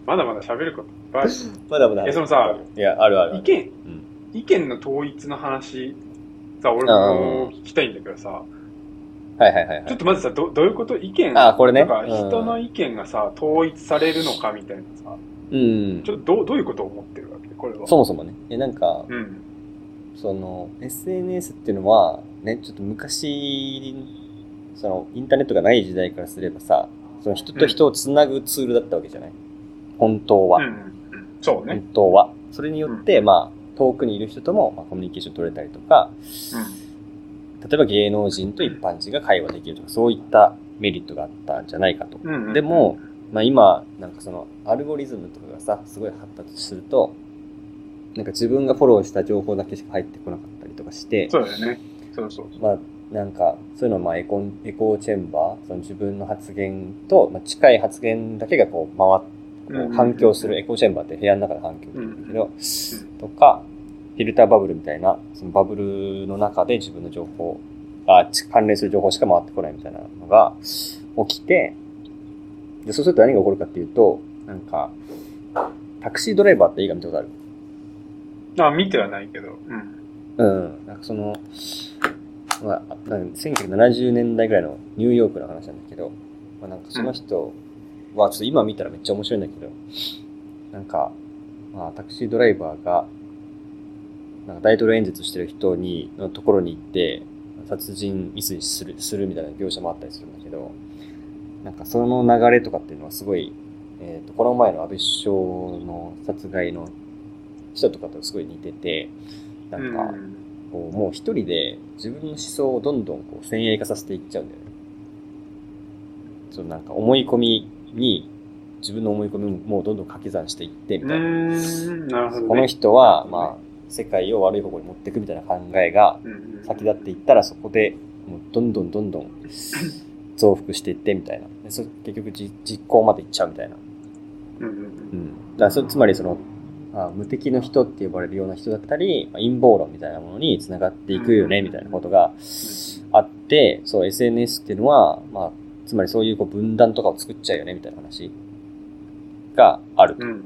まだまだ喋ることいっぱい。まだまだ。えそのさ、いや、あるある。意見、うん意見の統一の話、さ、俺も聞きたいんだけどさ、はいはいはいはい。ちょっとまずさ、どどういうこと意見、あこれねなんかうん人の意見がさ、統一されるのかみたいなさ、うんち。ょっとどうどういうことを思ってるわけ？これは。そもそもね。え、なんか、うん。その、SNS っていうのは、ね、ちょっと昔、その、インターネットがない時代からすればさ、その人と人をつなぐツールだったわけじゃない？本当は。うんうんうん。そうね本。当は。それによって、まあ、遠くにいる人とも、まあ、コミュニケーション取れたりとか、例えば芸能人と一般人が会話できるとか、そういったメリットがあったんじゃないかと。うん。うん。でも、まあ今、なんかその、アルゴリズムとかがさ、すごい発達すると、なんか自分がフォローした情報だけしか入ってこなかったりとかして、そうだよね。そうそうそう。まあ、なんか、そういうのはまあエコン、エコーチェンバー、その自分の発言と、まあ、近い発言だけがこう回っこう反響するエコーチェンバーって部屋の中で反響するんだけど、とか、フィルターバブルみたいな、そのバブルの中で自分の情報、あ、ち関連する情報しか回ってこないみたいなのが起きて、で、そうすると何が起こるかっていうと、なんか、タクシードライバーって映画見たことある？あ、見てはないけど。うん。うん。なんかその、まあ、なんか1970年代ぐらいのニューヨークの話なんだけど、まあ、なんかその人は、ちょっと今見たらめっちゃ面白いんだけど、なんか、まあ、タクシードライバーが、なんか大統領演説してる人に、のところに行って、殺人未遂する、するみたいな描写もあったりするんだけど、なんかその流れとかっていうのはすごい、えっ、と、この前の安倍首相の殺害の人とかとすごい似てて、なんか、うんこうもう一人で自分の思想をどんどんこう先鋭化させていっちゃうんだよね。そのなんか思い込みに、自分の思い込みもどんどん掛け算していってみうたいな。なるほど、ね。この人は、まあ、世界を悪い方向に持っていくみたいな考えが先立っていったらそこでもうどんどんどんどん [laughs] 増幅していってみたいな。でそ結局じ実行までいっちゃうみたいな。うんうんうん。だからそつまりその、あ無敵の人って呼ばれるような人だったり、まあ陰謀論みたいなものに繋がっていくよね、うんみたいなことがあって、そう、SNS っていうのは、まあ、つまりそういうこう分断とかを作っちゃうよね、みたいな話がある。うん。うん。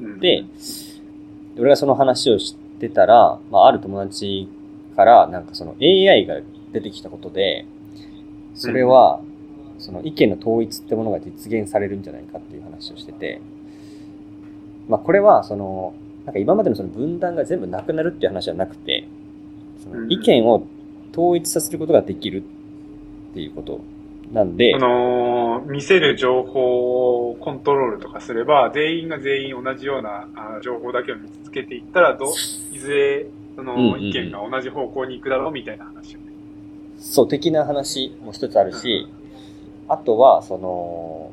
うんで、俺がその話をしてたら、まあ、ある友達から、なんかその AI が出てきたことで、それは、その意見の統一ってものが実現されるんじゃないかっていう話をしてて、まあ、これは、その、なんか今までのその分断が全部なくなるっていう話じゃなくて、その意見を統一させることができるっていうことなんであ、のー見せる情報をコントロールとかすれば、全員が全員同じようなあ情報だけを見つけていったら、どういずれ、その、うんうんうん。意見が同じ方向に行くだろうみたいな話よね。そう、的な話も一つあるし、あとは、その、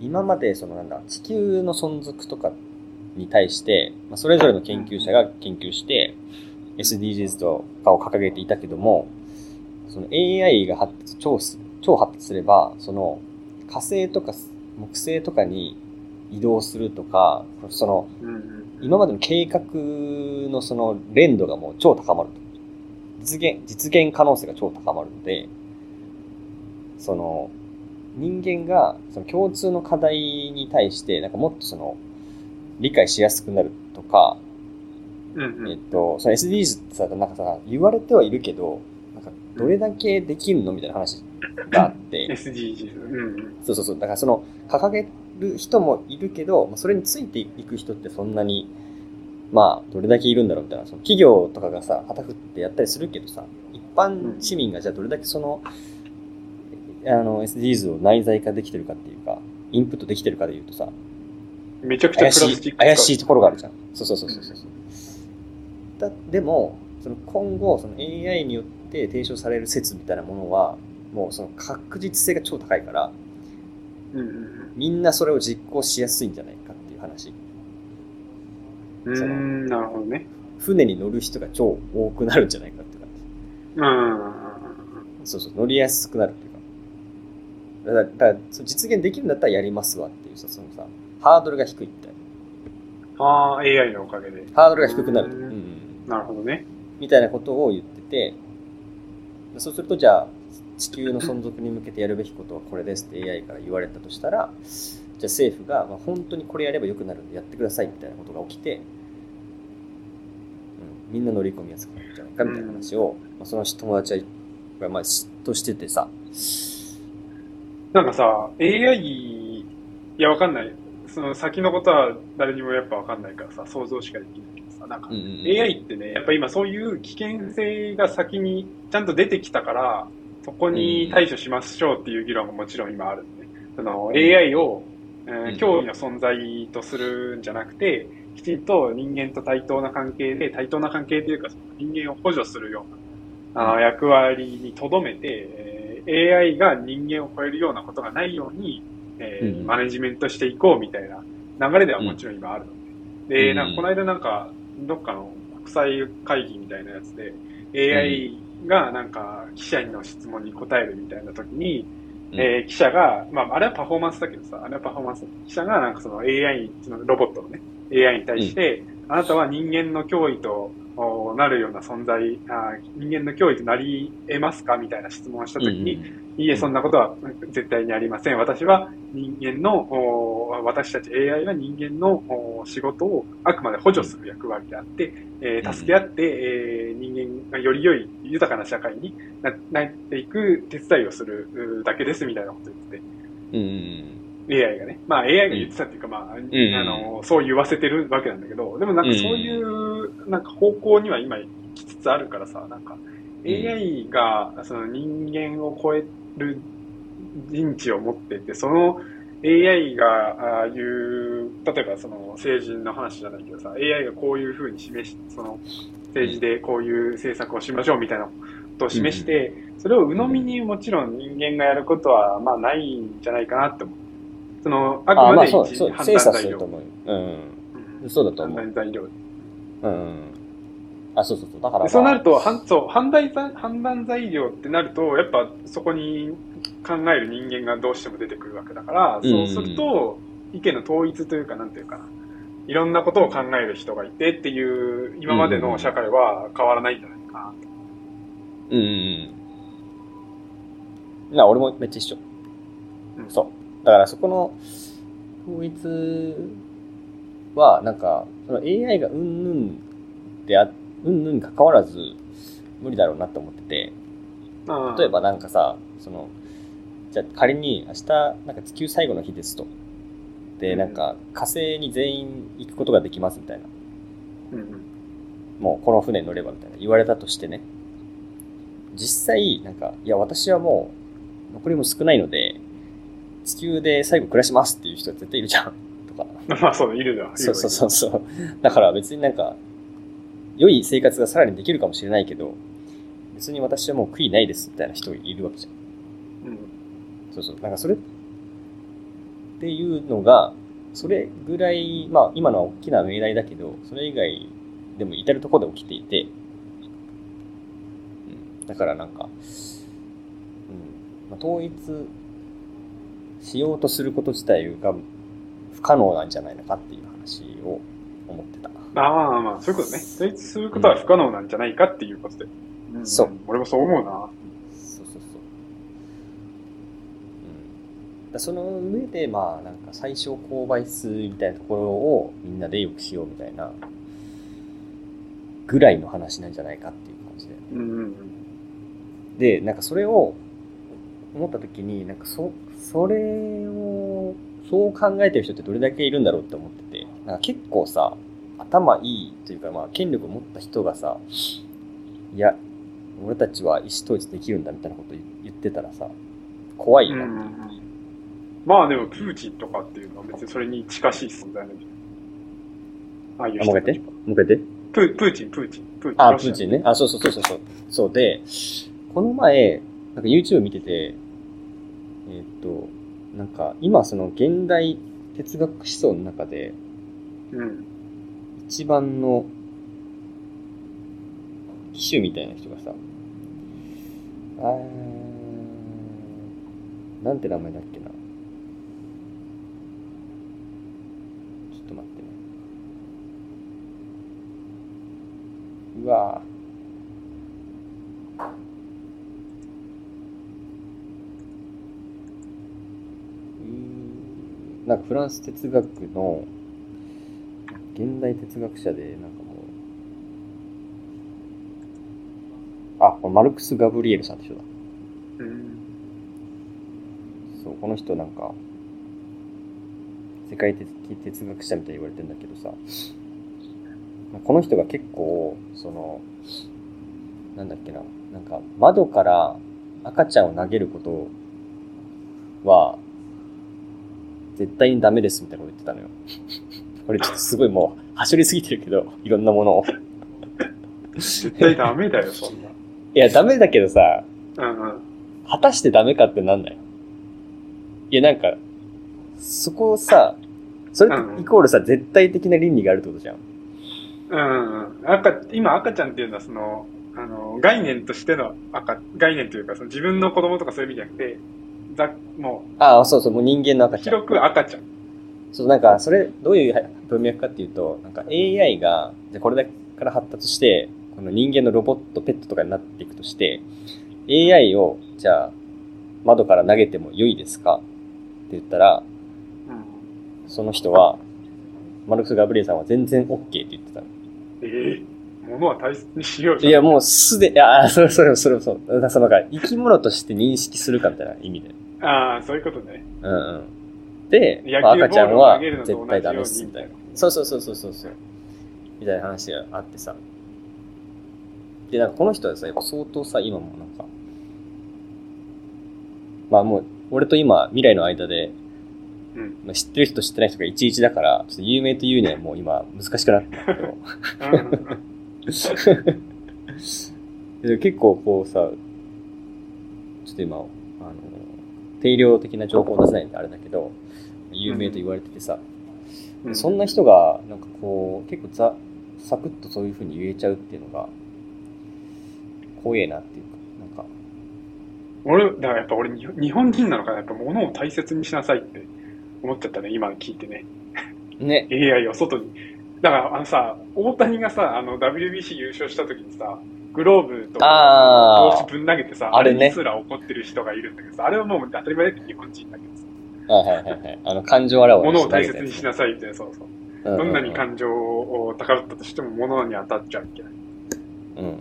今まで、そのなんだ、地球の存続とかに対して、まあ、それぞれの研究者が研究して、SDGs とかを掲げていたけども、その AI が発達、超す、超発達すれば、その火星とか木星とかに移動するとか、その今までの計画のその連度がもう超高まると。実現、実現可能性が超高まるので、その、人間がその共通の課題に対して、なんかもっとその、理解しやすくなるとか、うんうんえっと、その SDGs ってさ、なんかさ、言われてはいるけど、なんかどれだけできるのみたいな話があって、SDGs。うんうんそうそうそう。だからその、掲げる人もいるけど、まあそれについていく人ってそんなに、まあ、どれだけいるんだろうみたいな。その企業とかがさ、旗振ってやったりするけどさ、一般市民がじゃあどれだけその、あの、SDGs を内在化できてるかっていうか、インプットできてるかで言うとさ、めちゃくちゃ怪しい、怪しいところがあるじゃん。そうそうそうそうそう。だでも、その今後、その AI によって提唱される説みたいなものは、もうその確実性が超高いから、うんうんみんなそれを実行しやすいんじゃないかっていう話。うん。なるほどね。船に乗る人が超多くなるんじゃないかって感うん。じ。そうそう、乗りやすくなるっていうか。だから、実現できるんだったらやりますわっていうさ、そのさ、ハードルが低いみたいああ、AI のおかげで。な。ハードルが低くなる。ううんんうん。なるほどね。みたいなことを言ってて、そうするとじゃあ、地球の存続に向けてやるべきことはこれですって AI から言われたとしたら、じゃあ政府が、まあ、本当にこれやればよくなるんでやってくださいみたいなことが起きて、うん、みんな乗り込みやすくなるんじゃないかみたいな話を、まあ、その友達は、まあ、嫉妬しててさ、なんかさ、AI、いや、わかんない。その先のことは誰にもやっぱわかんないからさ、想像しかできないけどさ、なんかうん、うんうん。AI ってね、やっぱ今そういう危険性が先にちゃんと出てきたから、そこに対処しましょうっていう議論がもちろん今あるんで、その AI を、えーうん。脅威の存在とするんじゃなくて、きちんと人間と対等な関係で、対等な関係というか、人間を補助するような、あー役割にとどめて、えー AI が人間を超えるようなことがないように、えーうんマネジメントしていこうみたいな流れではもちろん今あるの。で。で、うん。なんかこの間なんか、どっかの国際会議みたいなやつで、AI がなんか記者の質問に答えるみたいな時に、うん。えー記者が、まあ、あれはパフォーマンスだけどさ、あれはパフォーマンスだ記者がなんかその AI、そのロボットのね、AI に対して、あなたは人間の脅威とおなるような存在あー、人間の脅威となり得ますかみたいな質問をした時に、いいえ、そんなことは絶対にありません。私は人間の、お私たち AI は人間のお仕事をあくまで補助する役割であって、えー助け合って、えー人間がより良い豊かな社会にななっていく手伝いをするうだけですみたいなことを言ってうんうんて、AI がね。まあ AI が言ってたっていうか、まあ、んあの、そう言わせてるわけなんだけど、でもなんかそういう、なんか方向には今行きつつあるからさ、なんか、AI がその人間を超える認知を持っていて、その AI があー言う、例えばその政治の話じゃないけどさ、AI がこういうふうに示し、その政治でこういう政策をしましょうみたいなことを示して、それを鵜呑みにもちろん人間がやることはまあないんじゃないかなって思う。その、あくああ、まあまで一そうそう、判精査断材料。すると思うよ。うん。うんそうだと思う判断材料。うんうん。あ、そうそうそう。だから、まあ、そうなると、はんそう判断材判断材料ってなると、やっぱそこに考える人間がどうしても出てくるわけだから、うんそうすると、意見の統一というか、なんていうかな、いろんなことを考える人がいてっていう、今までの社会は変わらないんじゃないかな。うんうんうん。な、俺もめっちゃ一緒。うんそう。だからそこの統一は、なんか、その AI がうんぬんであ、うんぬんに関わらず、無理だろうなって思ってて、例えばなんかさ、その、じゃあ仮に明日、なんか地球最後の日ですと。で、なんか火星に全員行くことができますみたいな。もうこの船に乗ればみたいな言われたとしてね。実際、なんか、いや、私はもう、残りも少ないので、地球で最後暮らしますっていう人は絶対いるじゃん。とか。[laughs] まあそうだ、いるだ。そうそうそうそう。だから別になんか、良い生活がさらにできるかもしれないけど、別に私はもう悔いないですみたいな人いるわけじゃん。うん。そうそう。なんかそれっていうのが、それぐらい、まあ今のは大きな命題だけど、それ以外でも至るところで起きていて、うん、だからなんか、うんまあ、統一しようとすること自体が不可能なんじゃないのかっていう話を思ってた。ああ、まあそういうことね。統一することは不可能なんじゃないかっていうことで。んそう。俺もそう思うな。そうそうそう。うん、だその上で、まあ、なんか最小公倍数みたいなところをみんなで良くしようみたいな、ぐらいの話なんじゃないかっていう感じで。うんうんうん。で、なんかそれを思った時に、なんかそ、それを、そう考えてる人ってどれだけいるんだろうって思ってて、なんか結構さ、頭いいというか、まあ、権力を持った人がさ、いや、俺たちは意思統一できるんだみたいなこと言ってたらさ、怖いよなっていう。まあでも、プーチンとかっていうのは別にそれに近しい存在なんじゃない？ああいうあ、もう一回。もう一。プープーチン、プーチン、プーチン。あ、プーチンね。あ、そうそうそうそうそう。そうで、この前、なんか YouTube 見てて、えーっと、なんか今その現代哲学思想の中でうん。一番の機種みたいな人がさ、あーなんて名前だっけな。ちょっと待ってね。うわぁ。うーんなんかフランス哲学の現代哲学者で、なんかもう、あ、マルクス・ガブリエルさんって人だ。うん。そう、この人なんか、世界的哲学者みたいに言われてんだけどさ、まあこの人が結構、その、なんだっけな、なんか窓から赤ちゃんを投げることは、絶対にダメですみたいなこと言ってたのよ。これちょっとすごいもう、はしょりすぎてるけど、いろんなものを。絶対ダメだよ、そんな。[laughs] いや、ダメだけどさ、うんうん。果たしてダメかってなんない？いや、なんか、そこをさ、それイコールさ、絶対的な倫理があるってことじゃん。うんうんうん。赤、今赤ちゃんっていうのはその、あの、概念としての赤、概念というか、その自分の子供とかそういう意味じゃなくて、ざ、もああ、そうそう、もう人間の赤う、ちゃん。広く赤ちゃん。そう、なんか、それ、どういう文脈かっていうと、なんか AI が、じゃあこれだから発達して、この人間のロボット、ペットとかになっていくとして、AI を、じゃあ、窓から投げても良いですか？って言ったら、うん。その人は、マルクス・ガブリエルさんは全然 OK って言ってたの。ええ物は大切にしよういや、もうすで、いや、あそれ、それ、それ、そう。だからか、生き物として認識するかみたいな意味で。ああ、そういうことね。うんうん。で、赤ちゃんは絶対ダメっす、みたいな。そうそうそうそうそうそう。みたいな話があってさ。で、なんかこの人はさ、やっぱ相当さ、今もなんか、まあもう、俺と今、未来の間で、うん。まあ、知ってる人と知ってない人が11だから、ちょっと有名というにはもう今難しくなってるけど。[laughs] [laughs] 結構こうさ、ちょっと今、定量的な情報を出せないんであれだけど、有名と言われててさ、うん。そんな人が、なんかこう、結構ざ、サクッとそういう風に言えちゃうっていうのが、怖えなっていうか、なんか、俺、だからやっぱ俺、日本日本人なのかな？やっぱ物を大切にしなさいって思っちゃったね、今聞いてね。ね、[laughs] AI を外に。だから、あのさ、大谷がさ、あの、WBC 優勝した時にさ、グローブとあー帽子ぶん投げてさ、あれねにすら怒ってる人がいるんだけどさ、あれはもう当たり前だって日本人だけどさ、はいはいはいはい。あの、感情あらわに物を大切にしなさいって、そうそう。うんどんなに感情を高ぶったとしても物に当たっちゃいけない。うん。やっ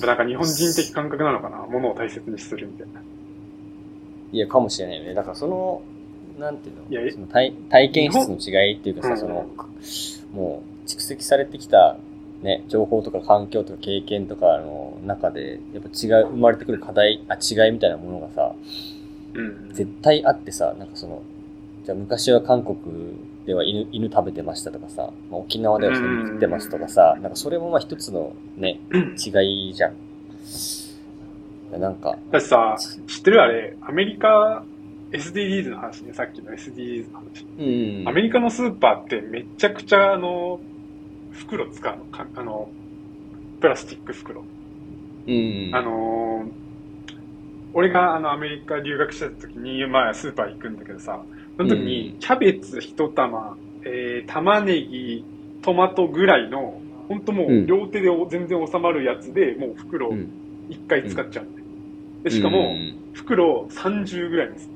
ぱなんか日本人的感覚なのかな？物を大切にするみたいな。いや、かもしれないよね。だからその、なんていうの？いやえその体体験質の違いっていうかさ、うんその、もう蓄積されてきた、ね、情報とか環境とか経験とかの中で、やっぱ違う、生まれてくる課題、あ、違いみたいなものがさ、うん。絶対あってさ、なんかその、じゃあ昔は韓国では犬犬食べてましたとかさ、まあ、沖縄ではそれ食ってますとかさ、なんかそれもまあ一つのね、違いじゃん。なんか、だってさ、知ってるあれ、アメリカ SDGs の話ね、さっきの SDGs の話。うん。アメリカのスーパーってめちゃくちゃあの、袋使うのか、あの、プラスチック袋。うん。あのー俺があのアメリカ留学してた時に、まあスーパー行くんだけどさ、その時にキャベツ一玉、えー、玉ねぎ、トマトぐらいの、ほんともううん両手でお全然収まるやつで、もう袋うん一回使っちゃうんだよ。でしかも、うん袋30ぐらいです。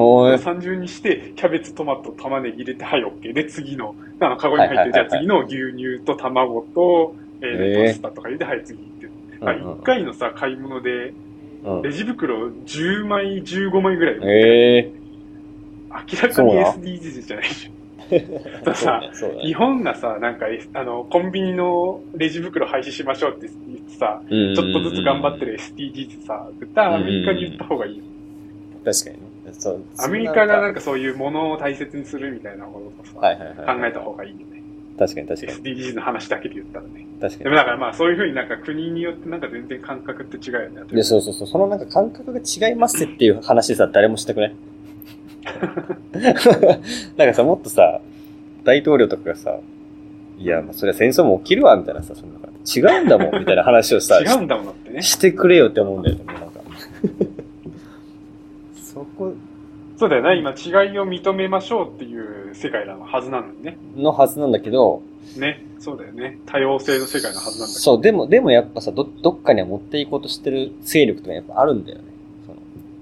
おーい。30にして、キャベツ、トマト、玉ねぎ入れて、はい、OK。で、次の、あの、カゴに入ってる、じゃあ次の牛乳と卵と、えーえーパスタとか入れて、はい、次って。まあ、うんうん1回のさ、買い物で、うんレジ袋10枚、15枚ぐらい。え明らかに SDGs じゃない [laughs] じえださ。日ね。本がさ、なんか、えあの、コンビニのレジ袋廃止しましょうって言ってさ、ちょっとずつ頑張ってる SDGs さ、絶対アメリカに言った方がいいよ。確かにね。そうアメリカがなんか、かそういうものを大切にするみたいなことをさ、はいはいはい。考えた方がいいよね。確かに確かに。SDGs の話だけで言ったらね。確かに。でもだからまあそういうふうになんか国によってなんか全然感覚って違うよね。で、そうそうそう。そのなんか感覚が違いますっていう話さ、誰もしたくない [laughs] なんかさ、もっとさ、大統領とかがさ、いや、まあそれは戦争も起きるわ、みたいなさ、その違うんだもん、みたいな話をさ、[laughs] 違うんだもんだってね。してくれよって思うんだよね。そこそうだよな、今違いを認めましょうっていう世界なはずなのにね。のはずなんだけど、ね。そうだよね。多様性の世界のはずなんだけど。そう、でも、でもやっぱさ、ど、どっかには持っていこうとしてる勢力とかやっぱあるんだよね。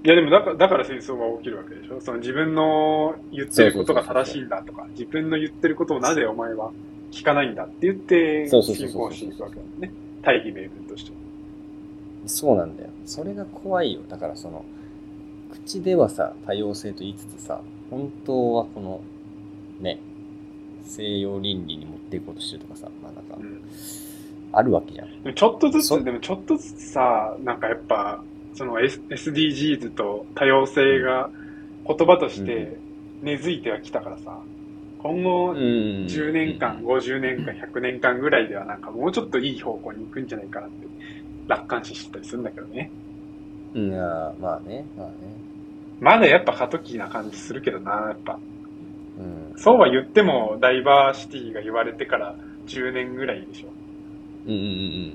いやでもだから、だから戦争が起きるわけでしょその自分の言ってることが正しいんだとか、自分の言ってることをなぜお前は聞かないんだって言って、進行していくわけだね。大義名分として。そうなんだよ。それが怖いよ。だからその、口ではさ、多様性と言いつつさ、本当はこの、ね、西洋倫理に持っていこうとしてるとかさ、まあなんかう、んあるわけじゃん。でもちょっとずそつ、でもちょっとずつさ、なんかやっぱ、その S- SDGs と多様性が言葉として根付いてはきたからさ、今後うん。10年間、50年間、100年間ぐらいではなんかもうちょっといい方向に行くんじゃないかなって楽観視してたりするんだけどね。うん、いやまあね、まあね。まだやっぱ過渡期な感じするけどな、やっぱ。うん。そうは言ってもダイバーシティが言われてから10年ぐらいでしょ。うんうんうん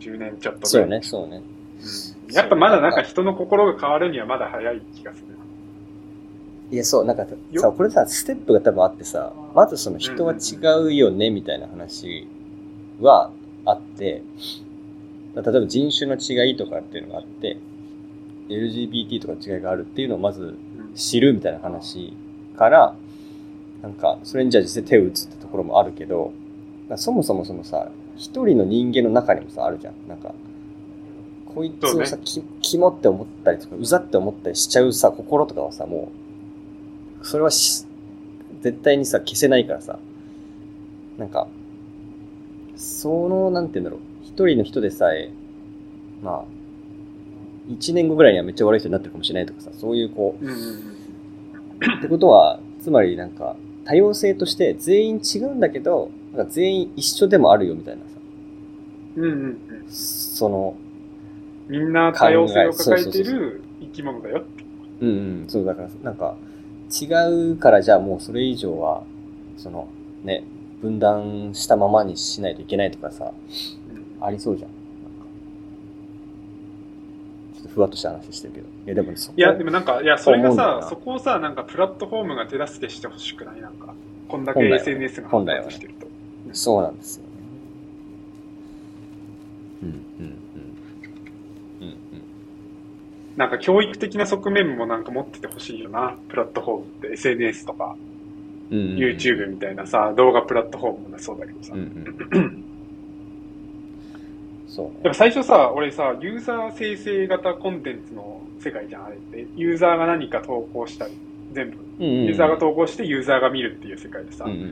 10年ちょっうん。とぐらい。そうね、そうね。うんやっぱまだなんか人の心が変わるにはまだ早い気がする。いや、そう、なんかよさ、これさ、ステップが多分あってさ、まずその人は違うよね、みたいな話はあって、例えば人種の違いとかっていうのがあって、LGBT とか違いがあるっていうのをまずうん知るみたいな話から、なんか、それにじゃあ実際手を打つってところもあるけど、そもそもそのさ、一人の人間の中にもさ、あるじゃん。なんか、こいつをさ、そうき、キモって思ったりとか、うざって思ったりしちゃうさ、心とかはさ、もう、それはし、絶対にさ、消せないからさ、なんか、その、なんて言うんだろう、一人の人でさえ、まあ、一年後ぐらいにはめっちゃ悪い人になってるかもしれないとかさ、そういうこう、うんうんうん。ってことは、つまりなんか、多様性として全員違うんだけど、なんか全員一緒でもあるよみたいなさ、うんうんうん。その、みんな多様性を抱えている生き物だよ。うんうん、そうだから、なんか、違うからじゃあもうそれ以上は、その、ね、分断したままにしないといけないとかさ、ありそうじゃん。ちょっとふわっとした話してるけど。いやでもそこいや、でもなんか、いや、それがさそこをさ、なんかプラットフォームが手助けしてほしくないなんか、こんだけ SNS が発達してると。そうなんですよね。うん、うん、うん。うん、うん。なんか教育的な側面もなんか持っててほしいよな、プラットフォームって SNS とか。うん。YouTube みたいなさ、動画プラットフォームもそうだけどさ。うんうん。[laughs] そうね。やっぱ最初さ、俺さ、ユーザー生成型コンテンツの世界じゃん、あれって。ユーザーが何か投稿したり、全部。うんうん。ユーザーが投稿してユーザーが見るっていう世界でさ、うんうんう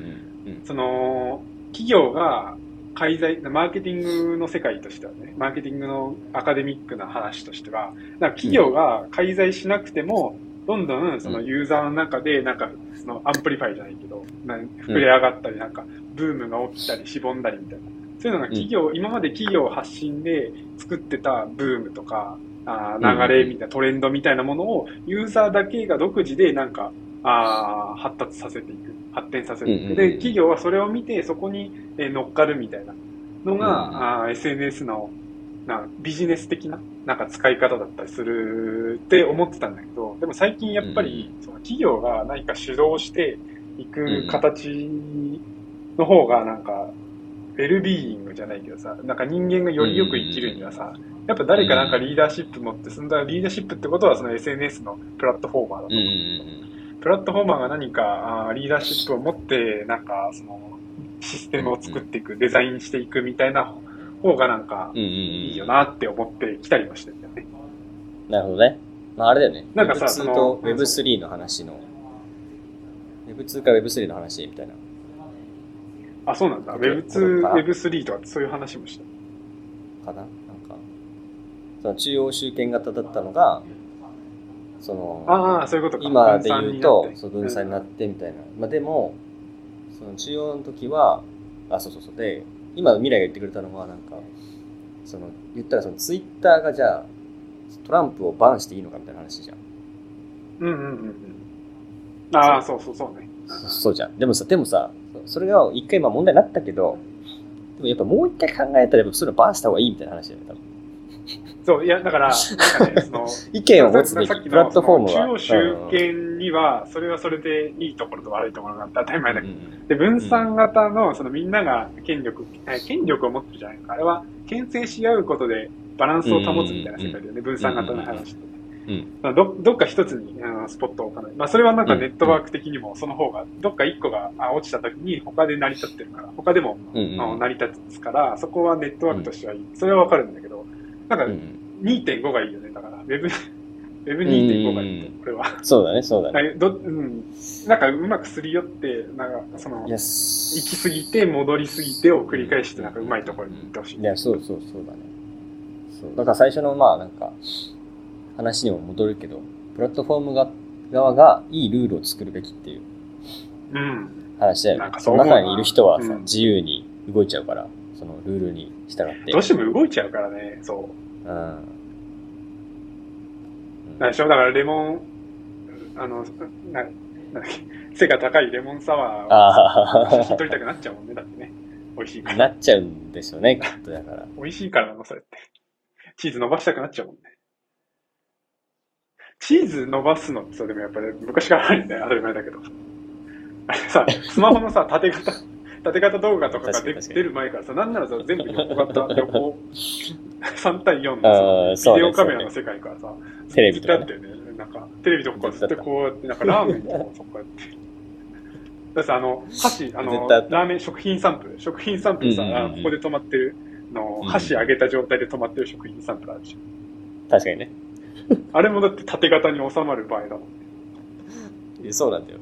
ん。その、企業が介在、マーケティングの世界としてはね、マーケティングのアカデミックな話としては、なんか企業が介在しなくても、どんどんそのユーザーの中で、なんか、その amplify じゃないけど、膨れ上がったり、なんか、ブームが起きたり、しぼんだりみたいな。そういうのが企業、今まで企業発信で作ってたブームとか、あー流れみたいな、トレンドみたいなものを、ユーザーだけが独自でなんか、あー発達させていく。発展させていく。うんうんうんで、企業はそれを見て、そこにえー乗っかるみたいなのが、うん SNS のなビジネス的ななんか使い方だったりするって思ってたんだけど、でも最近やっぱり、その企業が何か主導していく形の方がなんか、ウェルビーイングじゃないけどさ、なんか人間がよりよく生きるにはさ、やっぱ誰かなんかリーダーシップ持って、そんなリーダーシップってことはその SNS のプラットフォーマーだと思う。んプラットフォーマーが何かあーリーダーシップを持って、なんかそのシステムを作っていく、デザインしていくみたいな方がなんか。いいよなって思ってきたりもしてるんだよね。なるほどね。まああれだよね。なんかさ Web2 そのと Web3 の話の、Web2 か Web3 の話みたいな。あ、そうなんだ。OK Web2、わかった Web3 とかそういう話もした。かな？なんか、その中央集権型だったのが、その、ああ、そういうことか。今で言うと、そう分散になって分散になってみたいな。まあでも、その中央の時は、あ、そうそうそう。で、今未来が言ってくれたのは、なんか、その、言ったらそのツイッターがじゃあ、トランプをバンしていいのかみたいな話じゃん。うんうんうんうん。ああ、そうそうそうね。[laughs] そうじゃん。でもさ、でもさ、それが一回今問題になったけど、でもやっぱもう一回考えたら、それをバンした方がいいみたいな話だよね、多分。そう、いや、だから、なんかね、その、意見を持つべきさっきプラットフォームは。中央集権には、それはそれでいいところと悪いところがあって当たり前だけど、うんで、分散型の、そのみんなが権力、え権力を持ってるじゃないか。あれは、牽制し合うことでバランスを保つみたいな世界だよね、分散型の話って。うん。まあどどっか一つにあのスポットを置かない。まあ、それはなんかネットワーク的にもその方が、どっか一個があ落ちた時に他で成り立ってるから、他でも、うんうんあの成り立つから、そこはネットワークとしてはいい。それはわかるんだけど、なんかうんうん2.5がいいよね。だから、Web、[laughs] Web2.5 がいいと、これは。そうだね、そうだね。はいどうん、なんかうまくすり寄って、なんかその行き過ぎて戻り過ぎてを繰り返して、なんかうまいところに行ってほしい。いや、そうそうそうだね。そう。だから最初の、まあなんか、話にも戻るけど、プラットフォームが側がいいルールを作るべきっていううん。話だよねなん。かその中にいる人はさ、うん自由に動いちゃうから、そのルールに従って。どうしても動いちゃうからね、そう。うん。なんでしょだからレモン、あの、な、なんだっけ、背が高いレモンサワーをあ写真撮りたくなっちゃうもんね、だってね。美味しいかあ、ら。なっちゃうんでしょうね、きっとだから。美味しいからなの、それって。チーズ伸ばしたくなっちゃうもんね。チーズ伸ばすのってさ、でもやっぱり昔からあるんだよ、当たり前だけど。あれさ、スマホのさ、縦型、縦型動画とかが出る前からさ、なんならさ、全部横型、横、3対4あのさ、ビデオカメラの世界からさ、テレビとかねずっとやったよね。なんか、テレビとかずっとこうやって、なんかラーメンとかもそこやって。だってさ、あの、箸、あのラーメン食品サンプル、食品サンプルさ、ここで止まってるのうん、箸上げた状態で止まってる食品サンプルあるじ確かにね。[laughs] あれもだって縦型に収まる場合だもん。いやそうなんだよ。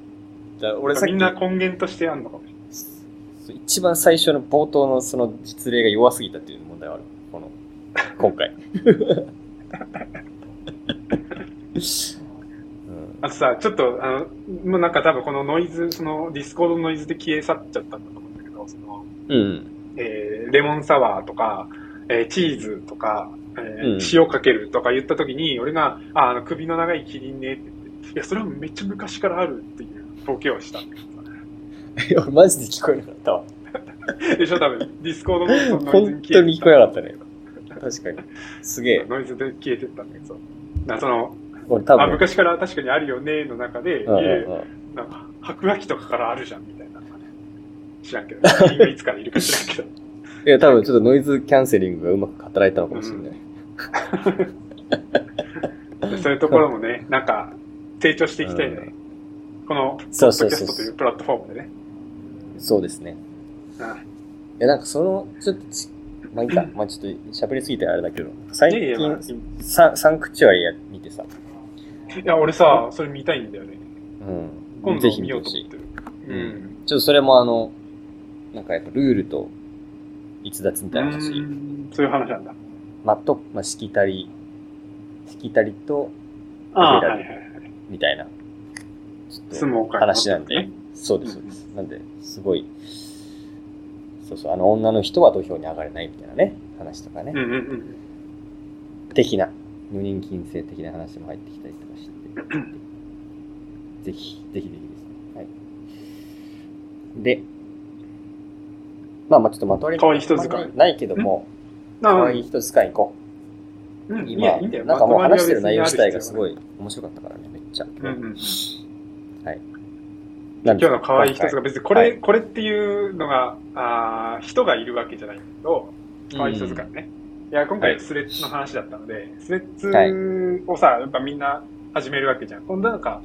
だから俺さみんな根源としてあんのかもしれない。そう一番最初の冒頭のその実例が弱すぎたっていう問題はある。この、今回。う [laughs] んあとさ、ちょっと、あの、もうなんか多分このノイズ、その Discord のノイズで消え去っちゃったんだと思うんだけど、その、うん。えーレモンサワーとか、えーチーズとか、えーうん塩かけるとか言った時に、俺が、あ、あの、首の長いキリンねって言って、いや、それはめっちゃ昔からあるっていうボケをしたんだけどさ。[laughs] 俺マジで聞こえなかったわ。でしょ、多分、 Discord の [laughs] 本当に聞こえなかったね。確かに。すげえ。[laughs] ノイズで消えてったんだけど、なその、俺多分。あ、昔から確かにあるよねの中で、うんうんなんか、白亜紀とかからあるじゃんみたいな。知らんけど、いつからいるか知らんけど。いや、多分ちょっとノイズキャンセリングがうまく働いたのかもしれない。[laughs] そういうところもね、なんか、成長していきたいね。この、ポッドキャストというプラットフォームでね。そうですね。うんいや、なんかその、ちょっとち、まあいいか。[laughs] まあちょっと喋りすぎてあれだけど、最いやいやササンクチュアリや見てさ、いや、俺さ、それ見たいんだよね。うん。今ぜ度見ようとひ見てほしい。思ってる。ううんん。ちょっとそれもあの、なんかやっぱルールと逸脱みたいな話。うんそういう話なんだ。まあ、と、まあ、しきたり、しきたりと、あはいはいはい。みたいな、ちょっ相撲界の話なんで、そうです、そうです。なんで、すごい、そうそう、あの、女の人は土俵に上がれないみたいなね、話とかね、うんうんうん。的な、女人禁制的な話も入ってきたりとかして、[clears throat] ぜひ、ぜひぜひですね。はい。で、まあまあちょっとまとわりないないけども、な可愛い人使いに行こう。うん、い今、や、いいんだよ。なんかもう話してる内容自体がい。すごい面白かったからね、めっちゃ。うんうん。はい。今日の可愛い人が別にこれ、はいこれっていうのが、あー人がいるわけじゃないんだけど、可愛い人使いね。いや、今回スレッズの話だったので、スレッズをさ、やっぱみんな始めるわけじゃん。今度なんか、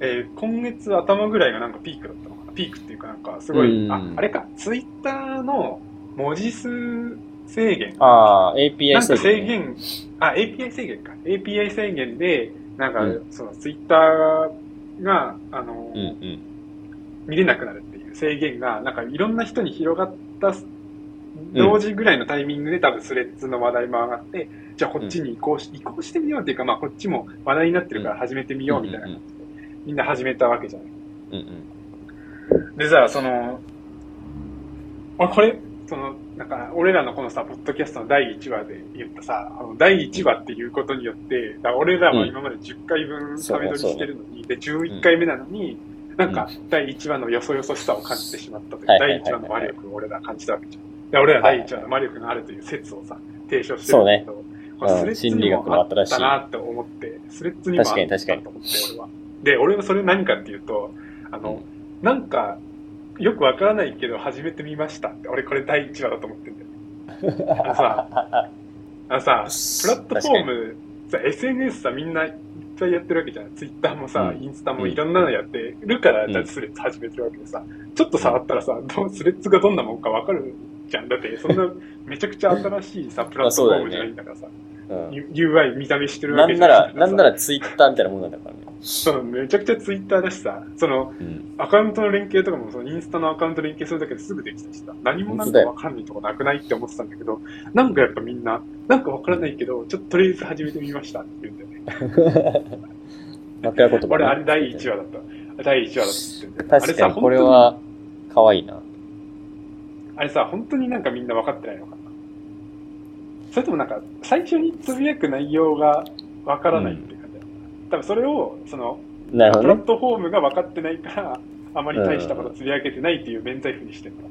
えー今月頭ぐらいがなんかピークだったのかな。ピークっていうかなんかすごい、うんあ、あれか、ツイッターの文字数制限。ああ、API なんか制ね限、あ、API 制限か。API 制限で、なんか、うんそのツイッターが、あの、うんうん。見れなくなるっていう制限が、なんかいろんな人に広がった同時ぐらいのタイミングで多分スレッズの話題も上がって、じゃあこっちに移行し、移行してみようっていうか、まあこっちも話題になってるから始めてみようみたいな感じで、みんな始めたわけじゃない。うんうん。でさ、その、あこれ、その、なんか、俺らのこのさ、ポッドキャストの第1話で言ったさ、あの第1話っていうことによって、だ俺らは今まで10回分そうため撮りしてるのに、で、11回目なのに、なんか、第1話のよそよそしさを感じてしまったという、第1話の魔力を俺ら感じたわけじゃん。で、俺ら第1話の魔力があるという説をさ、提唱してるんだけど、これスレッズにもあったなって思って、スレッズにもあったなと思って、俺は。で、俺はそれ何かっていうと、あの、なんか、よくわからないけど始めてみましたって。俺これ第1話だと思ってんだよね。あのさ、[laughs] あのさ、プラットフォーム、さ、SNS さ、みんないっぱいやってるわけじゃん。ツイッターもさ、うんインスタもいろんなのやってるから、うんじゃあスレッズ始めてるわけでさ、ちょっと触ったらさ、どうスレッズがどんなもんかわかるじゃん。だって、そんな [laughs] めちゃくちゃ新しいさ、プラットフォームじゃないんだからさ、うん。UI 見た目してるなんわけじゃなら、なんなららツイッターみたいなもんなんだからね。そのめちゃくちゃツイッターだしさ、その、うん。アカウントの連携とかも、そのインスタのアカウント連携するだけですぐできたしさ、何もなんかわかんないとこなくないって思ってたんだけど、なんかやっぱみんな、なんかわからないけど、ちょっととりあえず始めてみましたって言うんだよね。[laughs] 枕言葉ね。俺、あれ第1話だった。第1話だったって言うんだよね。確かにこれは、可愛いな。あれさ、あれさ、本当になんかみんな分かってないのかなそれともなんか、最初につぶやく内容が分からないっていう感じだよ、多分それを、その、プラッ。トフォームが分かってないから、あまり大したことつぶやけてないっていう免罪符にしてるの。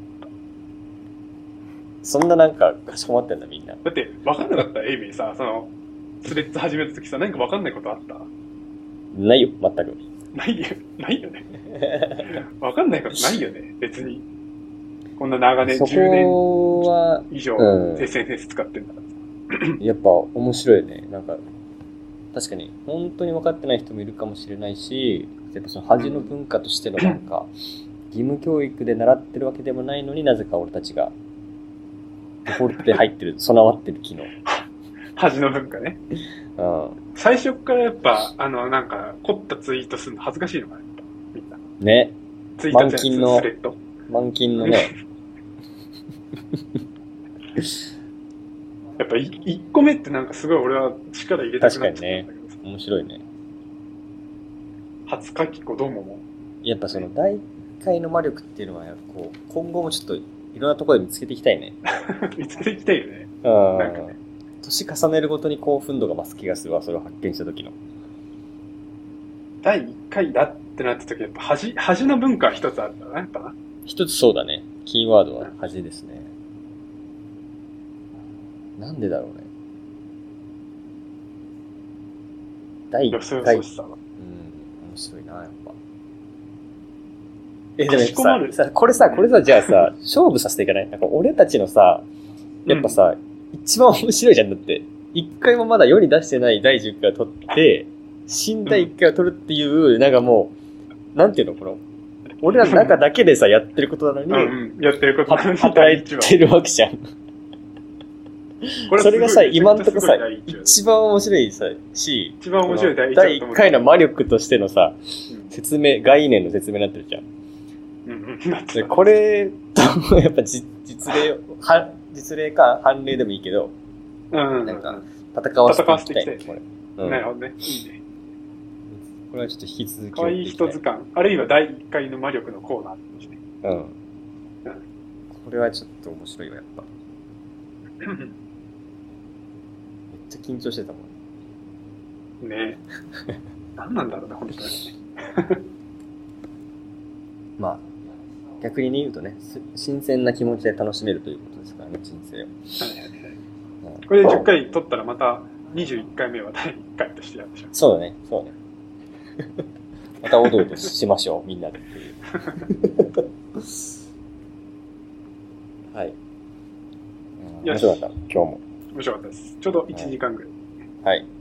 そんななんか、かしこまってんだみんな。だって、分かんなかった？エイミーさ、その、スレッズ始めた時さ、何か分かんないことあった？ないよ、全く。ないよ、ないよね。[laughs] 分かんないことないよね、別に。こんな長年、そ10年以上うん SNS 使ってんだからさ。[clears throat] やっぱ面白いね。なんか、確かに、本当に分かってない人もいるかもしれないし、やっぱその恥の文化としてのなんか、[clears throat] 義務教育で習ってるわけでもないのになぜか俺たちが、デフォルトで入ってる、備わってる機能。[laughs] 恥の文化ね。う最初からやっぱ、あの、なんか、凝ったツイートするの恥ずかしいのかな、みんな。ん。ね。ツイート満勤の。満勤のね、[laughs] やっぱい一個目ってなんかすごい俺は力入れたくなっちゃったんだけどさ。面白いね。初書き子どもも。やっぱその大会の魔力っていうのは、こう、今後もちょっといろんなところで見つけていきたいね。[laughs] 見つけていきたいよね。うんなんかね年重ねるごとに興奮度が増す気がするわ、それを発見した時の。第1回だってなった時やっぱ恥、恥の文化は一つあるんだな、やっぱな。一つそうだね。キーワードは恥ですね。なんでだろうね。第よそ1回。うん。面白いな、やっぱ。え、でもさ、さこれさ、これさ、じゃあさ、勝負させていかない？なんか俺たちのさ、やっぱさ、一番面白いじゃん。だって、一回もまだ世に出してない第10回を撮って、新第1回を撮るっていう、なんかもう、なんていうのこの、俺らの中だけでさ、やってることなのに、うんうん。やってることはなのに働いてるわけじゃん。こそれがさ、今んとこさ一番面白いさ、し、一番面白い第一話第1回の魔力としてのさ、うん説明、概念の説明になってるじゃん。うんこれと、やっぱじ実例、は実例か判例でもいいけど、うんうん。なんか戦わせていきたいこれ。うんなるほどね。いいね。これはちょっと引き続き可愛い人図鑑、あるいは第1回の魔力のコーナーとして。うん。これはちょっと面白いわ、やっぱ。[laughs] ちゃ緊張してたもん。ね [laughs] 何なんだろうね、本当に。[laughs] まあ、逆に言うとね、す新鮮な気持ちで楽しめるということですからね、人生を。はいはいはいうんこれで10回取ったらまた21回目は第1回としてやってしまう。そうだね、そうね。[laughs] また踊るとしましょう、みんなでっていう。はい。うん面白かった、今日も。面白かったです。ちょうど1時間ぐらい。はい。